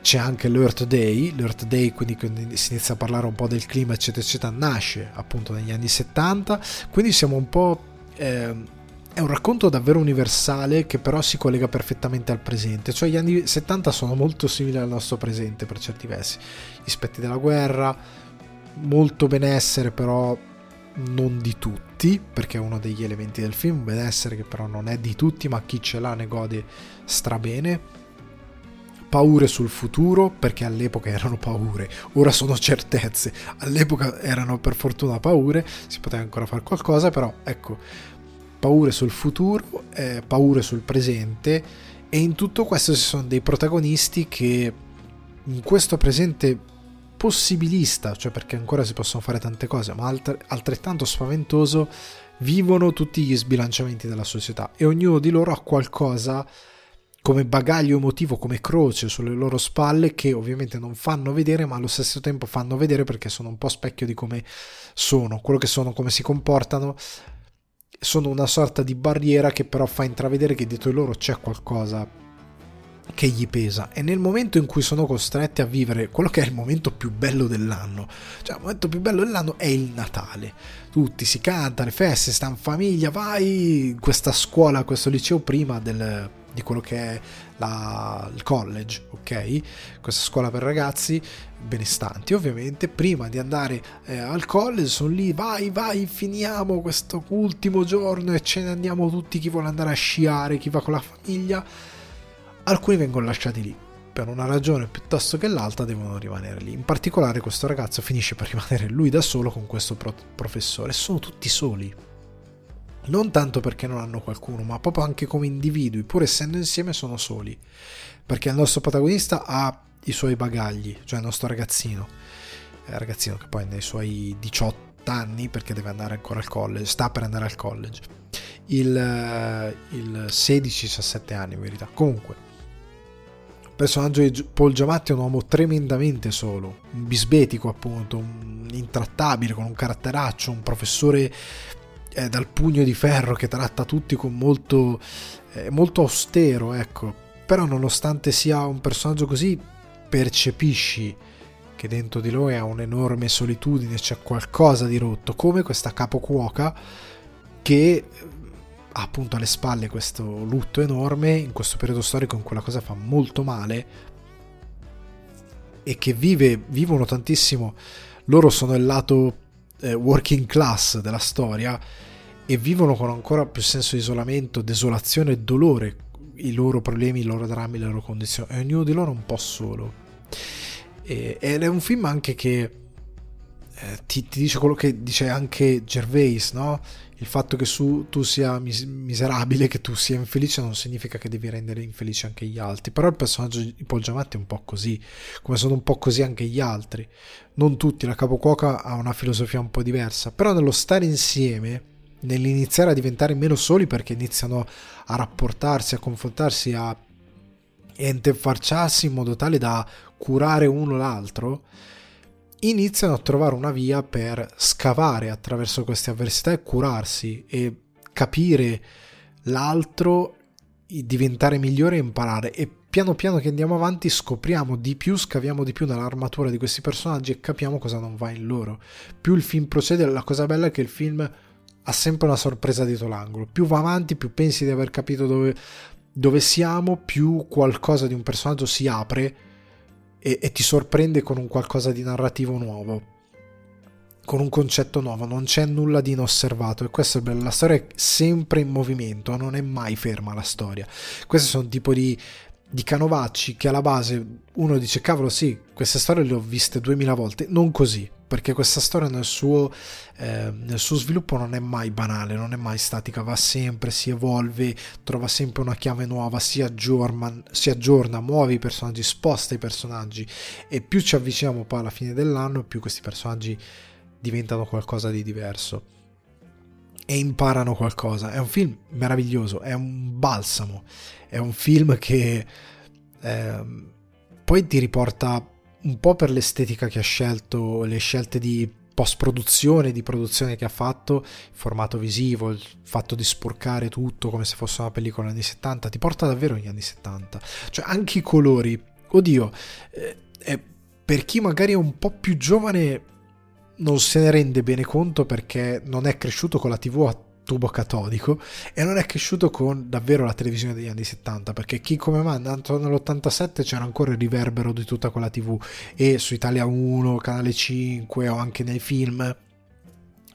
C'è anche l'Earth Day. L'Earth Day, quindi si inizia a parlare un po' del clima, eccetera, eccetera, nasce appunto negli anni 70. Quindi siamo un po'. Eh, è un racconto davvero universale che però si collega perfettamente al presente. Cioè gli anni 70 sono molto simili al nostro presente per certi versi. Gli aspetti della guerra, molto benessere, però non di tutti, perché è uno degli elementi del film, benessere che però non è di tutti, ma chi ce l'ha ne gode strabene. Paure sul futuro, perché all'epoca erano paure, ora sono certezze, all'epoca erano per fortuna paure, si poteva ancora fare qualcosa, però ecco, paure sul futuro, eh, paure sul presente e in tutto questo ci sono dei protagonisti che in questo presente possibilista, cioè perché ancora si possono fare tante cose, ma alt- altrettanto spaventoso, vivono tutti gli sbilanciamenti della società e ognuno di loro ha qualcosa come bagaglio emotivo, come croce sulle loro spalle che ovviamente non fanno vedere, ma allo stesso tempo fanno vedere perché sono un po' specchio di come sono, quello che sono, come si comportano. Sono una sorta di barriera che però fa intravedere che dietro di loro c'è qualcosa che gli pesa. E nel momento in cui sono costretti a vivere quello che è il momento più bello dell'anno, cioè il momento più bello dell'anno è il Natale, tutti si canta, le feste, sta in famiglia, vai questa scuola, questo liceo prima del, di quello che è la, il college, ok? Questa scuola per ragazzi benestanti, ovviamente, prima di andare eh, al college sono lì, vai, vai, finiamo questo ultimo giorno e ce ne andiamo tutti, chi vuole andare a sciare, chi va con la famiglia alcuni vengono lasciati lì. Per una ragione piuttosto che l'altra devono rimanere lì. In particolare questo ragazzo finisce per rimanere lui da solo con questo pro- professore. Sono tutti soli. Non tanto perché non hanno qualcuno, ma proprio anche come individui, pur essendo insieme sono soli. Perché il nostro protagonista ha i suoi bagagli, cioè il nostro ragazzino. Il ragazzino che poi nei suoi 18 anni, perché deve andare ancora al college, sta per andare al college. Il, il 16-17 anni in verità. Comunque, personaggio di Paul Giamatti è un uomo tremendamente solo, un bisbetico appunto, un intrattabile, con un caratteraccio, un professore eh, dal pugno di ferro che tratta tutti con molto, eh, molto austero, ecco. Però nonostante sia un personaggio così, percepisci che dentro di lui ha un'enorme solitudine, c'è qualcosa di rotto, come questa capo cuoca che ha appunto alle spalle questo lutto enorme in questo periodo storico in cui la cosa fa molto male e che vive, vivono tantissimo. Loro sono il lato eh, working class della storia e vivono con ancora più senso di isolamento, desolazione e dolore i loro problemi, i loro drammi, le loro condizioni. E ognuno di loro un po' solo. Ed è un film anche che eh, ti, ti, dice quello che dice anche Gervais, no? Il fatto che su, tu sia mis- miserabile, che tu sia infelice, non significa che devi rendere infelice anche gli altri. Però il personaggio di Paul Giamatti è un po' così, come sono un po' così anche gli altri. Non tutti, la capocuoca ha una filosofia un po' diversa, però nello stare insieme, nell'iniziare a diventare meno soli perché iniziano a rapportarsi, a confrontarsi, a interfacciarsi in modo tale da curare uno l'altro, iniziano a trovare una via per scavare attraverso queste avversità e curarsi e capire l'altro, diventare migliore e imparare. E piano piano che andiamo avanti scopriamo di più, scaviamo di più nell'armatura di questi personaggi e capiamo cosa non va in loro. Più il film procede, la cosa bella è che il film ha sempre una sorpresa dietro l'angolo. Più va avanti, più pensi di aver capito dove, dove siamo, più qualcosa di un personaggio si apre e, e ti sorprende con un qualcosa di narrativo nuovo con un concetto nuovo, non c'è nulla di inosservato e questo è bello, la storia è sempre in movimento, non è mai ferma la storia. Questi sono tipo di, di canovacci che alla base uno dice cavolo sì, queste storie le ho viste duemila volte, non così, perché questa storia nel suo, eh, nel suo, sviluppo non è mai banale, non è mai statica, va sempre, si evolve, trova sempre una chiave nuova, si aggiorna, si aggiorna, muove i personaggi, sposta i personaggi e più ci avviciniamo poi alla fine dell'anno, più questi personaggi diventano qualcosa di diverso e imparano qualcosa. È un film meraviglioso, è un balsamo, è un film che eh, poi ti riporta un po' per l'estetica che ha scelto, le scelte di post-produzione, di produzione che ha fatto, il formato visivo, il fatto di sporcare tutto come se fosse una pellicola anni 70, ti porta davvero negli anni 70. Cioè anche i colori, oddio, eh, per chi magari è un po' più giovane non se ne rende bene conto perché non è cresciuto con la TV a tubo catodico e non è cresciuto con davvero la televisione degli anni 70 perché chi come me è nato nell'87 c'era ancora il riverbero di tutta quella tv e su Italia 1, Canale 5 o anche nei film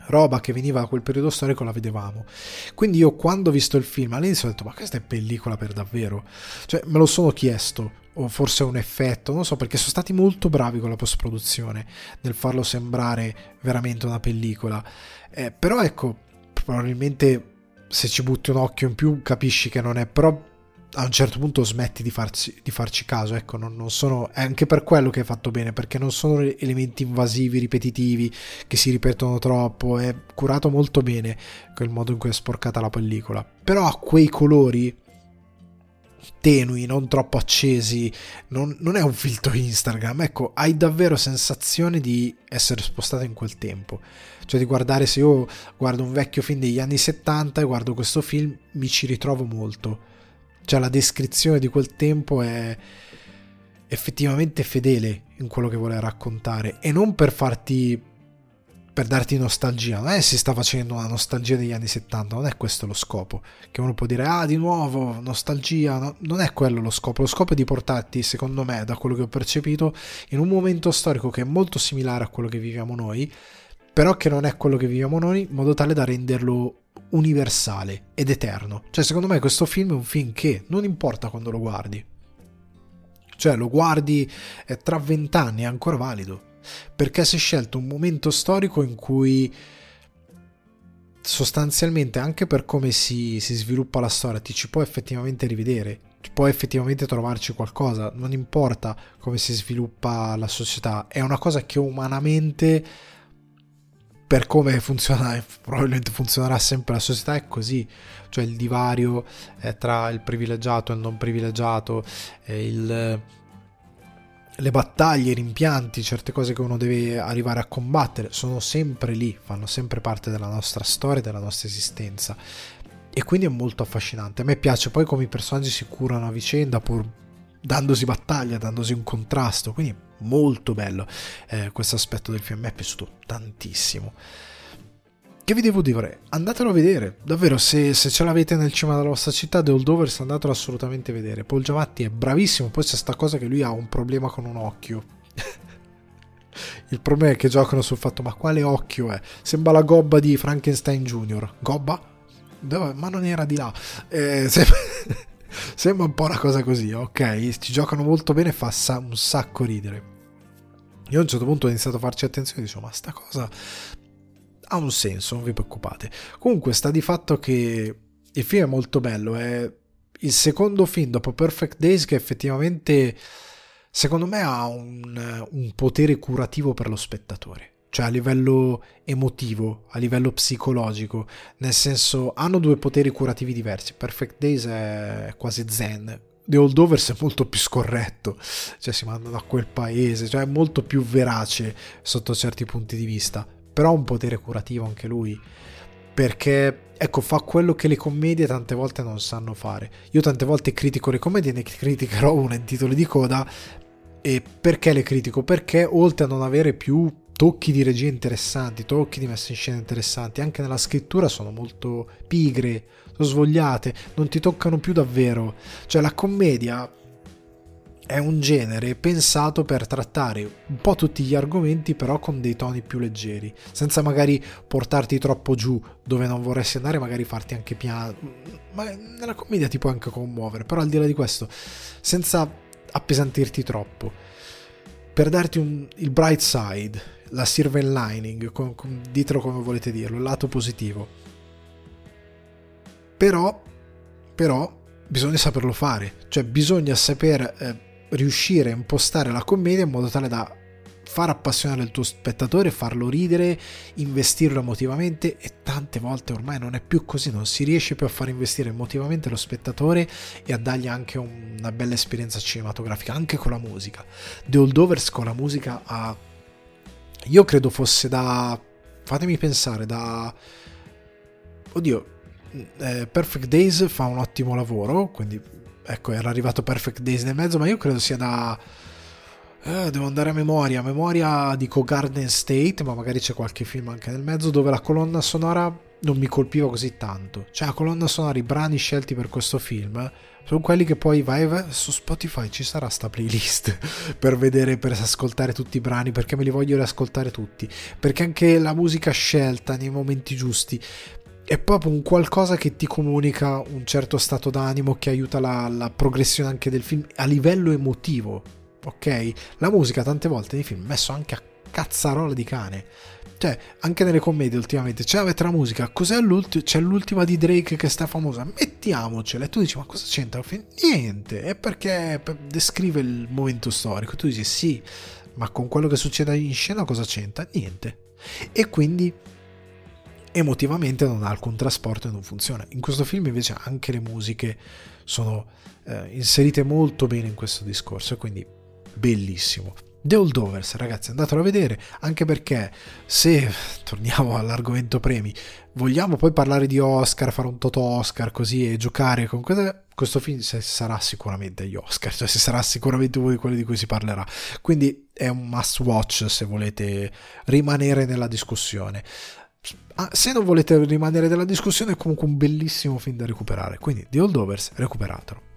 roba che veniva da quel periodo storico la vedevamo. Quindi io quando ho visto il film all'inizio ho detto ma questa è pellicola per davvero? Cioè me lo sono chiesto o forse un effetto, non so perché sono stati molto bravi con la post produzione nel farlo sembrare veramente una pellicola. Eh, però ecco probabilmente se ci butti un occhio in più capisci che non è, però a un certo punto smetti di farci, di farci caso, ecco, non, non, sono, è anche per quello che è fatto bene, perché non sono elementi invasivi, ripetitivi, che si ripetono troppo, è curato molto bene quel modo in cui è sporcata la pellicola, però ha quei colori tenui, non troppo accesi, non, non, è un filtro Instagram, ecco, hai davvero sensazione di essere spostato in quel tempo, cioè di guardare se io guardo un vecchio film degli anni 70 e guardo questo film mi ci ritrovo molto, cioè la descrizione di quel tempo è effettivamente fedele in quello che vuole raccontare. E non per farti per darti nostalgia. Non è che si sta facendo una nostalgia degli anni 70, non è questo lo scopo. Che uno può dire, ah, di nuovo, nostalgia. No, non è quello lo scopo. Lo scopo è di portarti, secondo me, da quello che ho percepito, in un momento storico che è molto similare a quello che viviamo noi, però che non è quello che viviamo noi, in modo tale da renderlo universale ed eterno. Cioè, secondo me, questo film è un film che non importa quando lo guardi. Cioè, lo guardi tra vent'anni, è ancora valido perché si è scelto un momento storico in cui sostanzialmente anche per come si, si sviluppa la storia ti ci può effettivamente rivedere può effettivamente trovarci qualcosa non importa come si sviluppa la società è una cosa che umanamente per come funziona, probabilmente funzionerà sempre la società, è così, cioè il divario eh, tra il privilegiato e il non privilegiato, eh, il, le battaglie, i rimpianti, certe cose che uno deve arrivare a combattere, sono sempre lì, fanno sempre parte della nostra storia, della nostra esistenza. E quindi è molto affascinante. A me piace poi come i personaggi si curano a vicenda pur dandosi battaglia, dandosi un contrasto. Quindi molto bello eh, questo aspetto del film. Mi è piaciuto tantissimo. Che vi devo dire? Andatelo a vedere, davvero, se, se ce l'avete nel cinema della vostra città, The Holdovers, andatelo assolutamente a vedere. Paul Giamatti è bravissimo, poi c'è sta cosa che lui ha un problema con un occhio. Il problema è che giocano sul fatto, ma quale occhio è? Sembra la gobba di Frankenstein Jr. Gobba? Ma non era di là. Eh, sembra... sembra un po' una cosa così, ok? Ci giocano molto bene, fa un sacco ridere. Io a un certo punto ho iniziato a farci attenzione e dicevo, ma sta cosa ha un senso, non vi preoccupate. Comunque sta di fatto che il film è molto bello, è il secondo film dopo Perfect Days che effettivamente secondo me ha un, un potere curativo per lo spettatore cioè a livello emotivo, a livello psicologico, nel senso hanno due poteri curativi diversi. Perfect Days è quasi zen, The Holdovers è molto più scorretto, cioè si mandano a quel paese, cioè è molto più verace sotto certi punti di vista, però ha un potere curativo anche lui, perché ecco fa quello che le commedie tante volte non sanno fare. Io tante volte critico le commedie, ne criticherò una in titoli di coda, e perché le critico? Perché oltre a non avere più tocchi di regia interessanti, tocchi di messa in scena interessanti, anche nella scrittura sono molto pigre, sono svogliate, non ti toccano più davvero. Cioè la commedia è un genere pensato per trattare un po' tutti gli argomenti però con dei toni più leggeri, senza magari portarti troppo giù dove non vorresti andare, magari farti anche piano. Ma nella commedia ti puoi anche commuovere, però al di là di questo, senza appesantirti troppo. Per darti un, il bright side, la silver lining, con, con, ditelo come volete dirlo, il lato positivo. Però, però, bisogna saperlo fare, cioè bisogna saper eh, riuscire a impostare la commedia in modo tale da far appassionare il tuo spettatore, farlo ridere, investirlo emotivamente e tante volte ormai non è più così, non si riesce più a far investire emotivamente lo spettatore e a dargli anche una bella esperienza cinematografica, anche con la musica. The Holdovers con la musica ha io credo fosse da... fatemi pensare, da... Oddio, eh, Perfect Days fa un ottimo lavoro, quindi ecco, era arrivato Perfect Days nel mezzo, ma io credo sia da... Eh, devo andare a memoria, a memoria dico Garden State, ma magari c'è qualche film anche nel mezzo dove la colonna sonora non mi colpiva così tanto. Cioè la colonna sonora, i brani scelti per questo film sono quelli che poi vai, vai su Spotify ci sarà sta playlist per vedere per ascoltare tutti i brani perché me li voglio riascoltare tutti perché anche la musica scelta nei momenti giusti è proprio un qualcosa che ti comunica un certo stato d'animo che aiuta la, la progressione anche del film a livello emotivo ok la musica tante volte nei film è messo anche a cazzarola di cane cioè, anche nelle commedie ultimamente c'è la musica, cos'è l'ultima? C'è l'ultima di Drake che sta famosa, mettiamocela. E tu dici, ma cosa c'entra? Niente, è perché descrive il momento storico. Tu dici, sì, ma con quello che succede in scena cosa c'entra? Niente. E quindi emotivamente non ha alcun trasporto e non funziona. In questo film invece anche le musiche sono eh, inserite molto bene in questo discorso, quindi bellissimo. The Holdovers, ragazzi, andatelo a vedere, anche perché se torniamo all'argomento premi, vogliamo poi parlare di Oscar, fare un toto Oscar così e giocare con questo, questo film sarà sicuramente gli Oscar, cioè sarà sicuramente uno di quelli di cui si parlerà. Quindi è un must watch se volete rimanere nella discussione. Ah, se non volete rimanere nella discussione è comunque un bellissimo film da recuperare, quindi The Holdovers recuperatelo.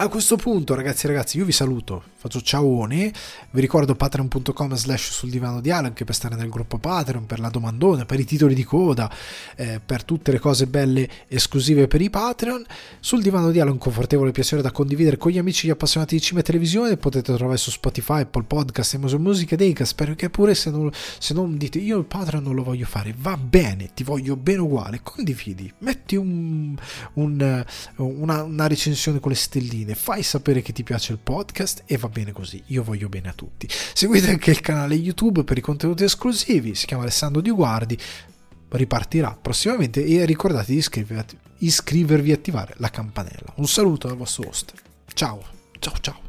A questo punto, ragazzi e ragazzi, io vi saluto, faccio ciaone, vi ricordo patreon.com slash sul divano di Alan, che per stare nel gruppo Patreon, per la domandona, per i titoli di coda, eh, per tutte le cose belle esclusive per i Patreon. Sul divano di Alan un confortevole piacere da condividere con gli amici gli appassionati di cinema e televisione, potete trovare su Spotify, Apple Podcast, Amazon Music ed spero che pure se non, se non dite io il Patreon non lo voglio fare, va bene, ti voglio bene uguale, condividi, metti un, un, una, una recensione con le stelline stelline, fai sapere che ti piace il podcast e va bene così, io voglio bene a tutti. Seguite anche il canale YouTube per i contenuti esclusivi, si chiama Alessandro Di Guardi, ripartirà prossimamente e ricordate di iscrivervi e attivare la campanella. Un saluto dal vostro host. Ciao, ciao, ciao.